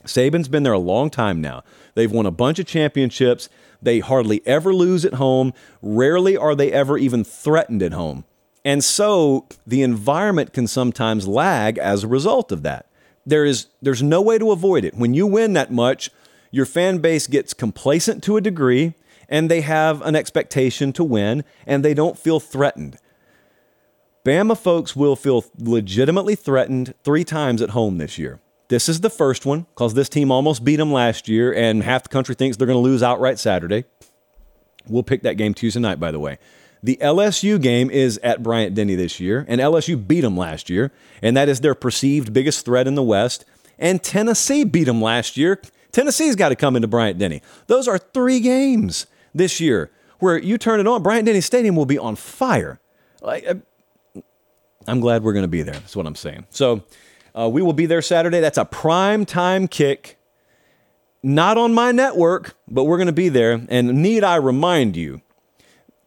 Saban's been there a long time now. They've won a bunch of championships. They hardly ever lose at home. Rarely are they ever even threatened at home. And so the environment can sometimes lag as a result of that. There is there's no way to avoid it. When you win that much, your fan base gets complacent to a degree and they have an expectation to win and they don't feel threatened. Bama folks will feel legitimately threatened three times at home this year. This is the first one because this team almost beat them last year, and half the country thinks they're going to lose outright Saturday. We'll pick that game Tuesday night, by the way. The LSU game is at Bryant Denny this year, and LSU beat them last year, and that is their perceived biggest threat in the West. And Tennessee beat them last year, Tennessee's got to come into Bryant Denny. Those are three games this year where you turn it on. Bryant Denny Stadium will be on fire. Like, uh, I'm glad we're going to be there. That's what I'm saying. So uh, we will be there Saturday. That's a prime time kick. Not on my network, but we're going to be there. And need I remind you,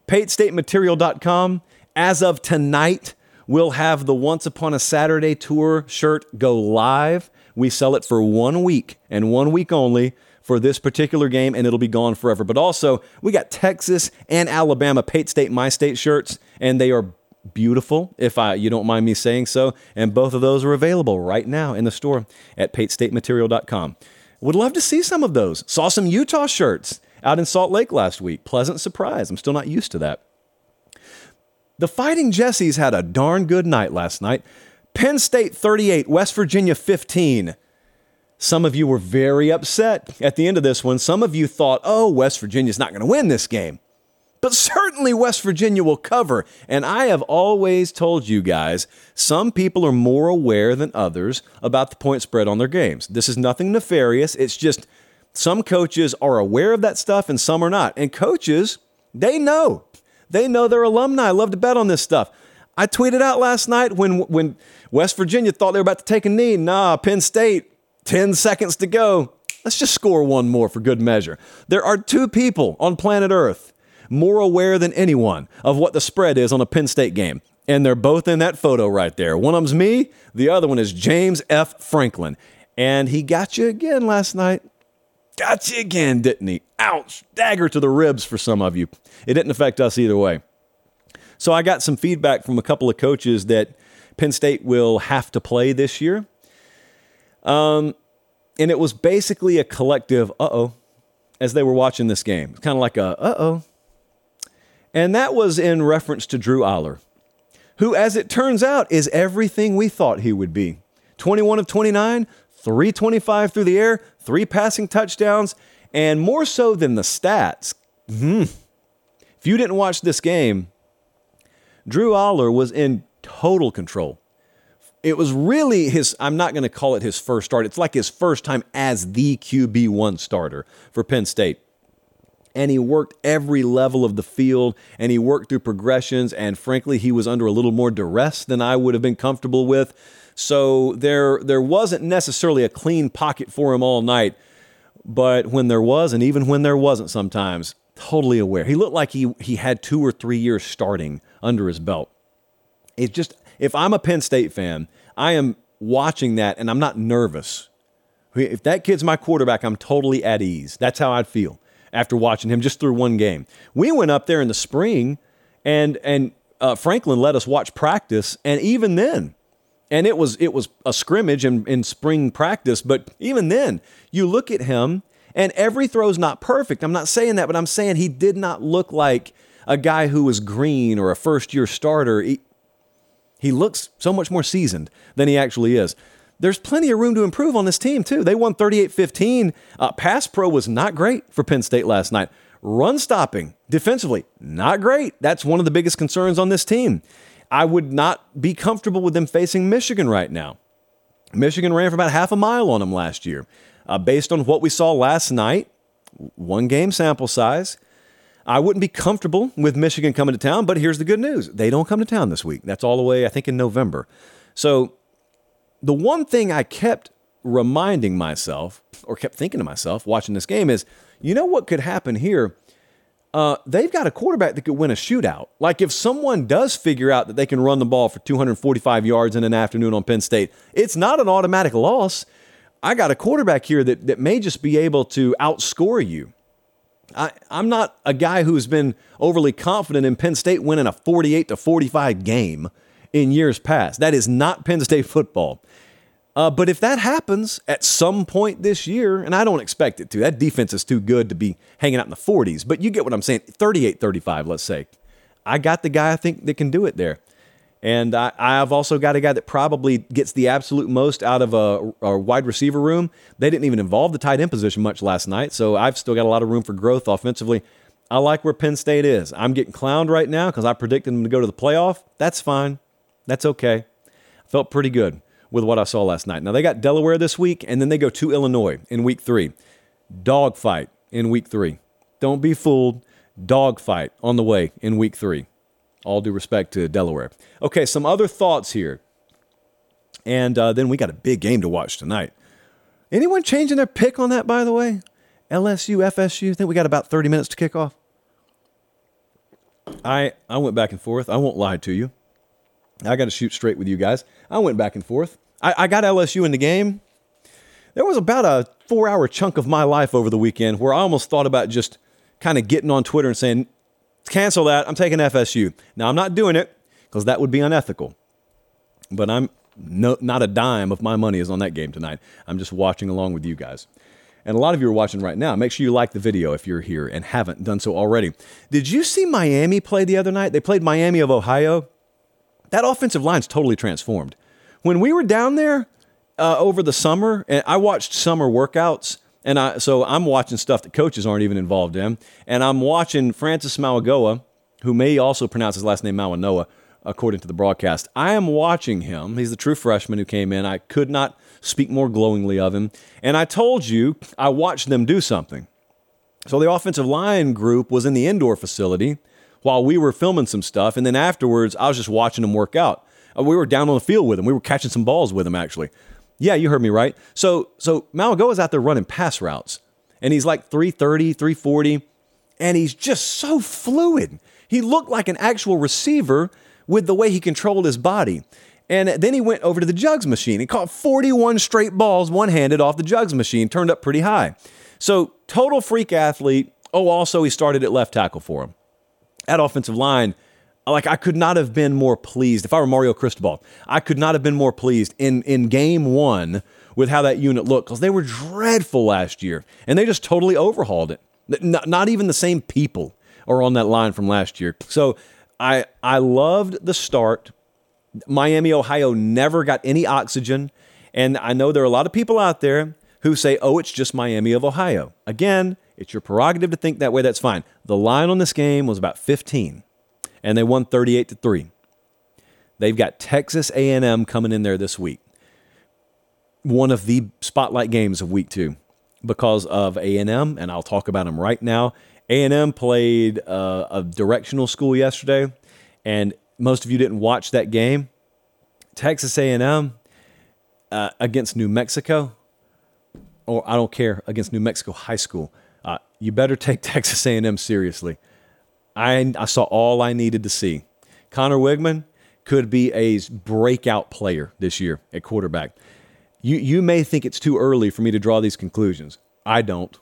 PateStateMaterial.com, as of tonight, will have the Once Upon a Saturday tour shirt go live. We sell it for one week and one week only for this particular game, and it'll be gone forever. But also, we got Texas and Alabama Pate State My State shirts, and they are beautiful, if I you don't mind me saying so. And both of those are available right now in the store at PateStateMaterial.com. Would love to see some of those. Saw some Utah shirts out in Salt Lake last week. Pleasant surprise. I'm still not used to that. The Fighting Jessies had a darn good night last night. Penn State 38, West Virginia 15. Some of you were very upset at the end of this one. Some of you thought, oh, West Virginia's not going to win this game. But certainly West Virginia will cover. And I have always told you guys, some people are more aware than others about the point spread on their games. This is nothing nefarious. It's just some coaches are aware of that stuff and some are not. And coaches, they know. They know their alumni love to bet on this stuff. I tweeted out last night when when West Virginia thought they were about to take a knee. Nah, Penn State, 10 seconds to go. Let's just score one more for good measure. There are two people on planet Earth more aware than anyone of what the spread is on a Penn State game. And they're both in that photo right there. One of them's me, the other one is James F. Franklin. And he got you again last night. Got you again, didn't he? Ouch. Dagger to the ribs for some of you. It didn't affect us either way. So I got some feedback from a couple of coaches that Penn State will have to play this year. Um, and it was basically a collective uh oh as they were watching this game. It's kind of like a uh oh. And that was in reference to Drew Allar, who, as it turns out, is everything we thought he would be 21 of 29, 325 through the air, three passing touchdowns, and more so than the stats. hmm If you didn't watch this game, Drew Allar was in total control. It was really his, I'm not going to call it his first start. It's like his first time as the QB1 starter for Penn State. And he worked every level of the field and he worked through progressions. And frankly, he was under a little more duress than I would have been comfortable with. So there, there wasn't necessarily a clean pocket for him all night. But when there was, and even when there wasn't sometimes, totally aware. He looked like he, he had two or three years starting under his belt. It's just, if I'm a Penn State fan, I am watching that and I'm not nervous. If that kid's my quarterback, I'm totally at ease. That's how I'd feel after watching him just through one game. We went up there in the spring and and uh, Franklin let us watch practice, and even then, and it was it was a scrimmage in, in spring practice, but even then, you look at him and every throw's not perfect. I'm not saying that, but I'm saying he did not look like a guy who was green or a first year starter. He, he looks so much more seasoned than he actually is. There's plenty of room to improve on this team, too. They won 38 15. Uh, pass pro was not great for Penn State last night. Run stopping defensively, not great. That's one of the biggest concerns on this team. I would not be comfortable with them facing Michigan right now. Michigan ran for about half a mile on them last year. Uh, based on what we saw last night, one game sample size, I wouldn't be comfortable with Michigan coming to town, but here's the good news. They don't come to town this week. That's all the way, I think, in November. So the one thing I kept reminding myself, or kept thinking to myself watching this game, is you know what could happen here? Uh, they've got a quarterback that could win a shootout. Like if someone does figure out that they can run the ball for 245 yards in an afternoon on Penn State, it's not an automatic loss. I got a quarterback here that, that may just be able to outscore you. I, I'm not a guy who's been overly confident in Penn State winning a 48 to 45 game in years past. That is not Penn State football. Uh, but if that happens at some point this year, and I don't expect it to, that defense is too good to be hanging out in the 40s, but you get what I'm saying 38 35, let's say. I got the guy I think that can do it there. And I, have also got a guy that probably gets the absolute most out of a, a, wide receiver room. They didn't even involve the tight end position much last night, so I've still got a lot of room for growth offensively. I like where Penn State is. I'm getting clowned right now because I predicted them to go to the playoff. That's fine. That's okay. Felt pretty good with what I saw last night. Now they got Delaware this week, and then they go to Illinois in week three. Dogfight in week three. Don't be fooled. Dogfight on the way in week three. All due respect to Delaware. Okay, some other thoughts here. And uh, then we got a big game to watch tonight. Anyone changing their pick on that, by the way? LSU, FSU? I think we got about 30 minutes to kick off. I, I went back and forth. I won't lie to you. I got to shoot straight with you guys. I went back and forth. I, I got LSU in the game. There was about a four hour chunk of my life over the weekend where I almost thought about just kind of getting on Twitter and saying, cancel that. I'm taking FSU. Now, I'm not doing it because that would be unethical. But I'm no, not a dime of my money is on that game tonight. I'm just watching along with you guys. And a lot of you are watching right now. Make sure you like the video if you're here and haven't done so already. Did you see Miami play the other night? They played Miami of Ohio. That offensive line's totally transformed. When we were down there uh, over the summer, and I watched summer workouts, and I, so I'm watching stuff that coaches aren't even involved in. And I'm watching Francis Mauigoa, who may also pronounce his last name Mauanoa, according to the broadcast. I am watching him. He's the true freshman who came in. I could not speak more glowingly of him. And I told you I watched them do something. So the offensive line group was in the indoor facility while we were filming some stuff. And then afterwards, I was just watching them work out. Uh, we were down on the field with them. We were catching some balls with them, actually. Yeah, you heard me right. So so Mauigoa is out there running pass routes, and he's like 330, 340, and he's just so fluid. He looked like an actual receiver with the way he controlled his body. And then he went over to the jugs machine. He caught 41 straight balls one handed off the jugs machine, turned up pretty high. So, total freak athlete. Oh, also, he started at left tackle for him. At offensive line, like I could not have been more pleased. If I were Mario Cristobal, I could not have been more pleased in, in game one with how that unit looked because they were dreadful last year and they just totally overhauled it. Not, not even the same people are on that line from last year. So I I loved the start. Miami, Ohio never got any oxygen. And I know there are a lot of people out there who say, oh, it's just Miami of Ohio. Again, it's your prerogative to think that way. That's fine. The line on this game was about 15, and they won 38 to 3. They've got Texas A&M coming in there this week. One of the spotlight games of week two because of A&M, and I'll talk about them right now. A&M played uh, a directional school yesterday, and most of you didn't watch that game. Texas A&M uh, against New Mexico, or I don't care against New Mexico High School. Uh, you better take Texas A&M seriously. I, I saw all I needed to see. Conner Weigman could be a breakout player this year at quarterback. You you may think it's too early for me to draw these conclusions. I don't.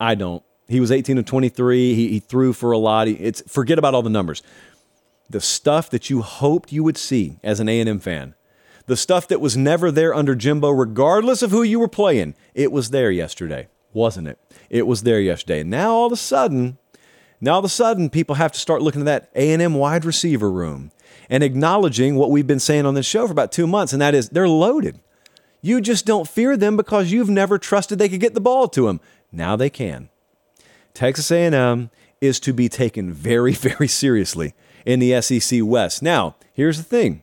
I don't. He was 18 to 23. He, he threw for a lot. He, it's forget about all the numbers. The stuff that you hoped you would see as an A&M fan, the stuff that was never there under Jimbo, regardless of who you were playing, it was there yesterday, wasn't it? It was there yesterday. And now all of a sudden, now all of a sudden, people have to start looking at that A&M wide receiver room and acknowledging what we've been saying on this show for about two months, and that is they're loaded. You just don't fear them because you've never trusted they could get the ball to them. Now they can. Texas A&M is to be taken very, very seriously in the SEC West. Now, here's the thing.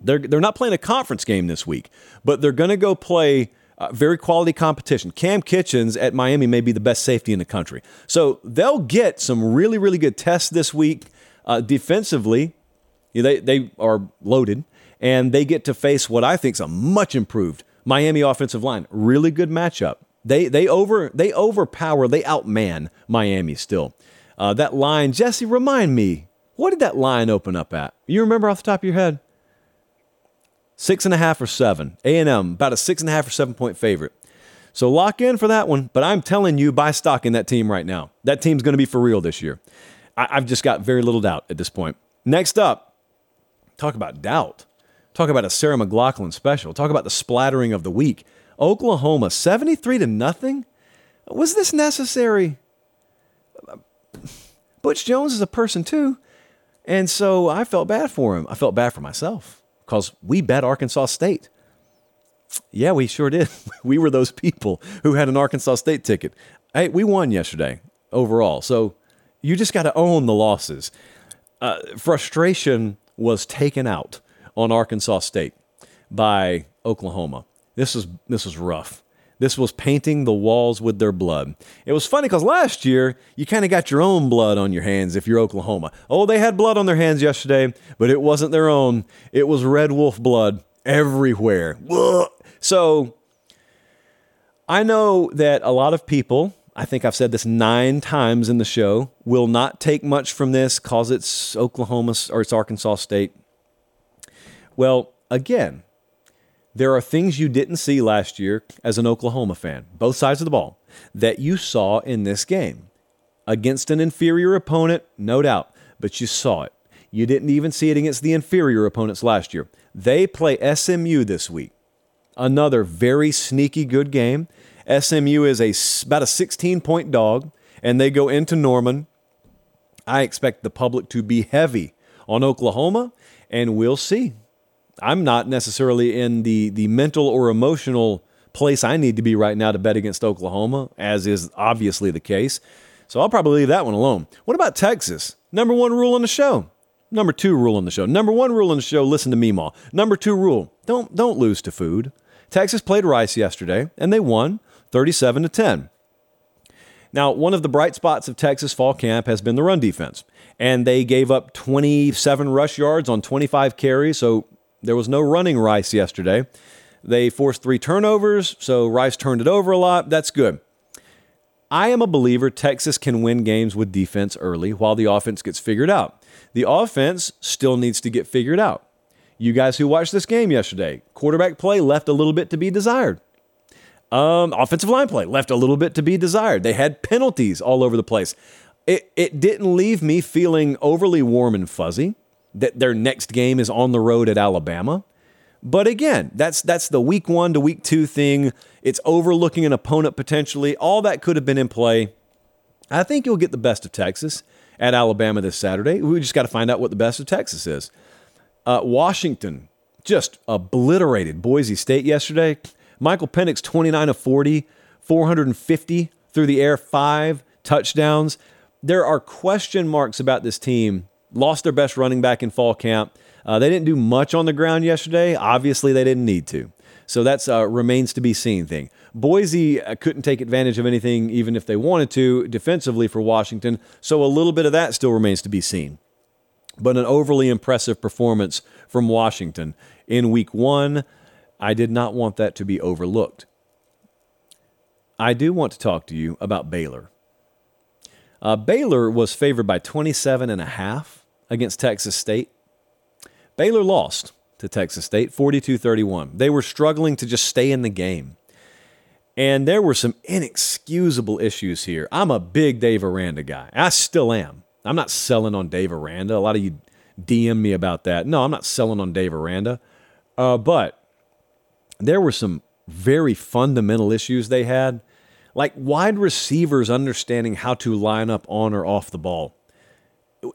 They're, they're not playing a conference game this week, but they're going to go play uh, very quality competition. Cam Kinchens at Miami may be the best safety in the country. So they'll get some really, really good tests this week. Uh, defensively, they, they are loaded and they get to face what I think is a much improved Miami offensive line. Really good matchup. They they over they overpower they outman Miami still. Uh, that line, Jesse, remind me, what did that line open up at? You remember off the top of your head? Six and a half or seven. A and M about a six and a half or seven point favorite. So lock in for that one. But I'm telling you, buy stock in that team right now. That team's going to be for real this year. I, I've just got very little doubt at this point. Next up, talk about doubt. Talk about a Sarah McLachlan special. Talk about the splattering of the week. Oklahoma, 73 to nothing? Was this necessary? Butch Jones is a person too. And so I felt bad for him. I felt bad for myself because we bet Arkansas State. Yeah, we sure did. we were those people who had an Arkansas State ticket. Hey, we won yesterday overall. So you just got to own the losses. Uh, frustration was taken out on Arkansas State by Oklahoma. This was this was rough. This was painting the walls with their blood. It was funny because last year you kind of got your own blood on your hands if you're Oklahoma. Oh, they had blood on their hands yesterday, but it wasn't their own. It was Red Wolf blood everywhere. So I know that a lot of people, I think I've said this nine times in the show, will not take much from this because it's Oklahoma or it's Arkansas State. Well, again, there are things you didn't see last year as an Oklahoma fan, both sides of the ball, that you saw in this game. Against an inferior opponent, no doubt, but you saw it. You didn't even see it against the inferior opponents last year. They play SMU this week. Another very sneaky good game. SMU is a, about a 16 point dog, and they go into Norman. I expect the public to be heavy on Oklahoma, and we'll see. I'm not necessarily in the the mental or emotional place I need to be right now to bet against Oklahoma, as is obviously the case. So I'll probably leave that one alone. What about Texas? Number one rule on the show. Number two rule on the show. Number one rule on the show, listen to me, Ma. Number two rule, don't don't lose to food. Texas played Rice yesterday, and they won 37 to 10. Now, one of the bright spots of Texas fall camp has been the run defense, and they gave up 27 rush yards on 25 carries, so there was no running Rice yesterday. They forced three turnovers, so Rice turned it over a lot. That's good. I am a believer Texas can win games with defense early while the offense gets figured out. The offense still needs to get figured out. You guys who watched this game yesterday, quarterback play left a little bit to be desired. Um, offensive line play left a little bit to be desired. They had penalties all over the place. It, it didn't leave me feeling overly warm and fuzzy that their next game is on the road at Alabama. But again, that's that's the week one to week two thing. It's overlooking an opponent potentially. All that could have been in play. I think you'll get the best of Texas at Alabama this Saturday. We just got to find out what the best of Texas is. Uh, Washington just obliterated Boise State yesterday. Michael Penix, 29 of 40, 450 through the air, five touchdowns. There are question marks about this team. Lost their best running back in fall camp. Uh, they didn't do much on the ground yesterday. Obviously, they didn't need to. So that's a remains to be seen thing. Boise uh, couldn't take advantage of anything, even if they wanted to, defensively for Washington. So a little bit of that still remains to be seen. But an overly impressive performance from Washington in week one. I did not want that to be overlooked. I do want to talk to you about Baylor. Uh, Baylor was favored by 27 and a half against Texas State. Baylor lost to Texas State 42-31. They were struggling to just stay in the game. And there were some inexcusable issues here. I'm a big Dave Aranda guy. I still am. I'm not selling on Dave Aranda. A lot of you DM me about that. No, I'm not selling on Dave Aranda. Uh, but there were some very fundamental issues they had, like wide receivers understanding how to line up on or off the ball.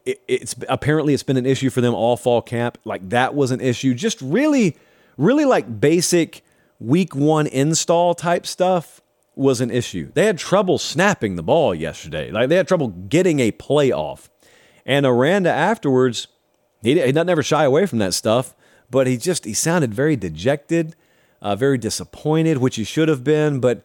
It, it's apparently it's been an issue for them all fall camp. Like that was an issue. Just really, really like basic week one install type stuff was an issue. They had trouble snapping the ball yesterday. Like they had trouble getting a play off. And Aranda afterwards, he, he doesn't ever shy away from that stuff, but he just he sounded very dejected uh, very disappointed, which he should have been. But,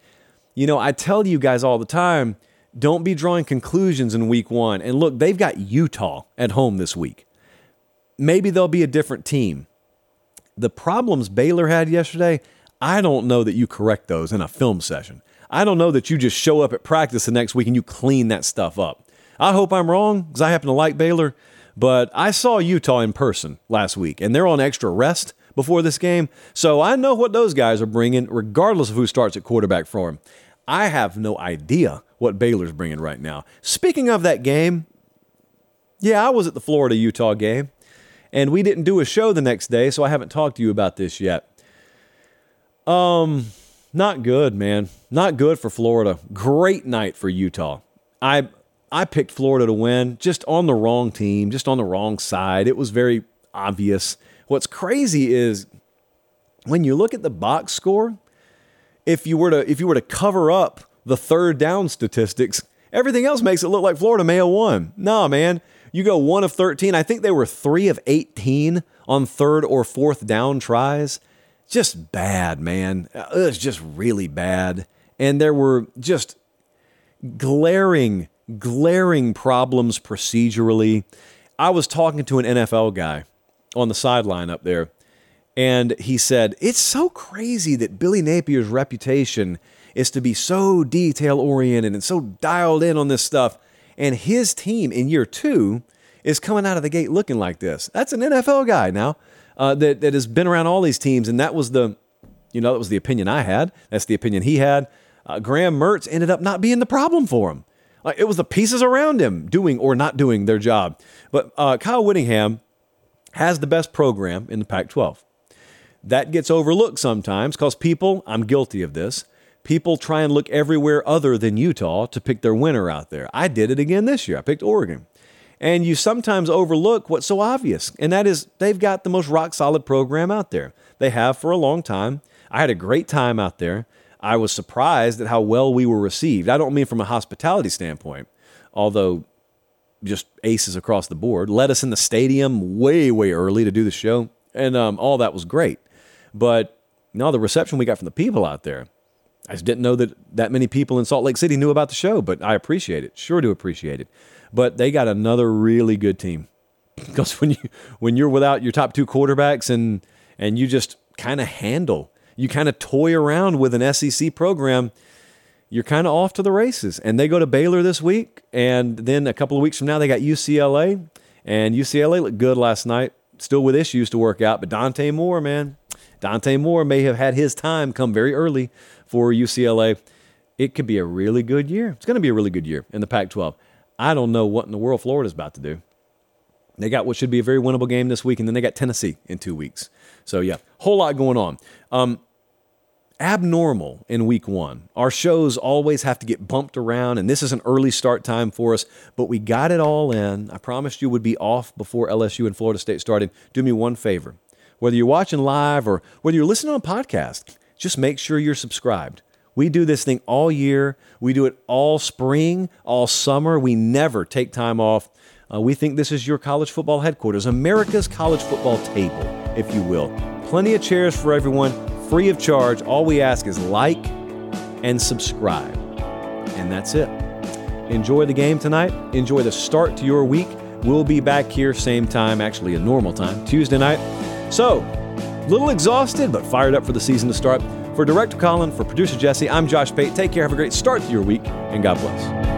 you know, I tell you guys all the time don't be drawing conclusions in week one. And look, they've got Utah at home this week. Maybe they'll be a different team. The problems Baylor had yesterday, I don't know that you correct those in a film session. I don't know that you just show up at practice the next week and you clean that stuff up. I hope I'm wrong because I happen to like Baylor, but I saw Utah in person last week and they're on extra rest before this game. So I know what those guys are bringing, regardless of who starts at quarterback for them. I have no idea what Baylor's bringing right now. Speaking of that game, yeah, I was at the Florida Utah game, and we didn't do a show the next day, so I haven't talked to you about this yet. Um, not good, man. Not good for Florida. Great night for Utah. I I picked Florida to win, just on the wrong team, just on the wrong side. It was very obvious. What's crazy is when you look at the box score, if you were to if you were to cover up the third down statistics, everything else makes it look like Florida may have won. Nah, man. You go one of 13. I think they were three of 18 on third or fourth down tries. Just bad, man. Uh, it was just really bad. And there were just glaring, glaring problems procedurally. I was talking to an NFL guy on the sideline up there. And he said, It's so crazy that Billy Napier's reputation is to be so detail oriented and so dialed in on this stuff. And his team in year two is coming out of the gate looking like this. That's an NFL guy now uh, that, that has been around all these teams. And that was the, you know, that was the opinion I had. That's the opinion he had. Uh, Graham Mertz ended up not being the problem for him. Like it was the pieces around him doing or not doing their job. But uh, Kyle Whittingham has the best program in the Pac 12. That gets overlooked sometimes because people, I'm guilty of this, people try and look everywhere other than Utah to pick their winner out there. I did it again this year. I picked Oregon. And you sometimes overlook what's so obvious, and that is they've got the most rock solid program out there. They have for a long time. I had a great time out there. I was surprised at how well we were received. I don't mean from a hospitality standpoint, although just aces across the board. Let us in the stadium way, way early to do the show, and um, all that was great. But no, the reception we got from the people out there, I just didn't know that that many people in Salt Lake City knew about the show. But I appreciate it, sure do appreciate it. But they got another really good team because when you when you're without your top two quarterbacks and and you just kind of handle you kind of toy around with an SEC program, you're kind of off to the races. And they go to Baylor this week, and then a couple of weeks from now, they got UCLA, and UCLA looked good last night, still with issues to work out. But Dante Moore, man, Dante Moore may have had his time come very early for UCLA. It could be a really good year. It's going to be a really good year in the Pac 12. I don't know what in the world Florida's about to do. They got what should be a very winnable game this week, and then they got Tennessee in two weeks. So, yeah, whole lot going on. Um, abnormal in week one. Our shows always have to get bumped around, and this is an early start time for us, but we got it all in. I promised you would be off before LSU and Florida State started. Do me one favor. Whether you're watching live or whether you're listening on podcast, just make sure you're subscribed. We do this thing all year. We do it all spring, all summer. We never take time off. Uh, we think this is your college football headquarters, America's college football table, if you will. Plenty of chairs for everyone, free of charge. All we ask is like and subscribe. And that's it. Enjoy the game tonight. Enjoy the start to your week. We'll be back here same time, actually a normal time, Tuesday night. So, little exhausted, but fired up for the season to start. For Director Colin, for Producer Jesse, I'm Josh Pate. Take care, have a great start to your week, and God bless.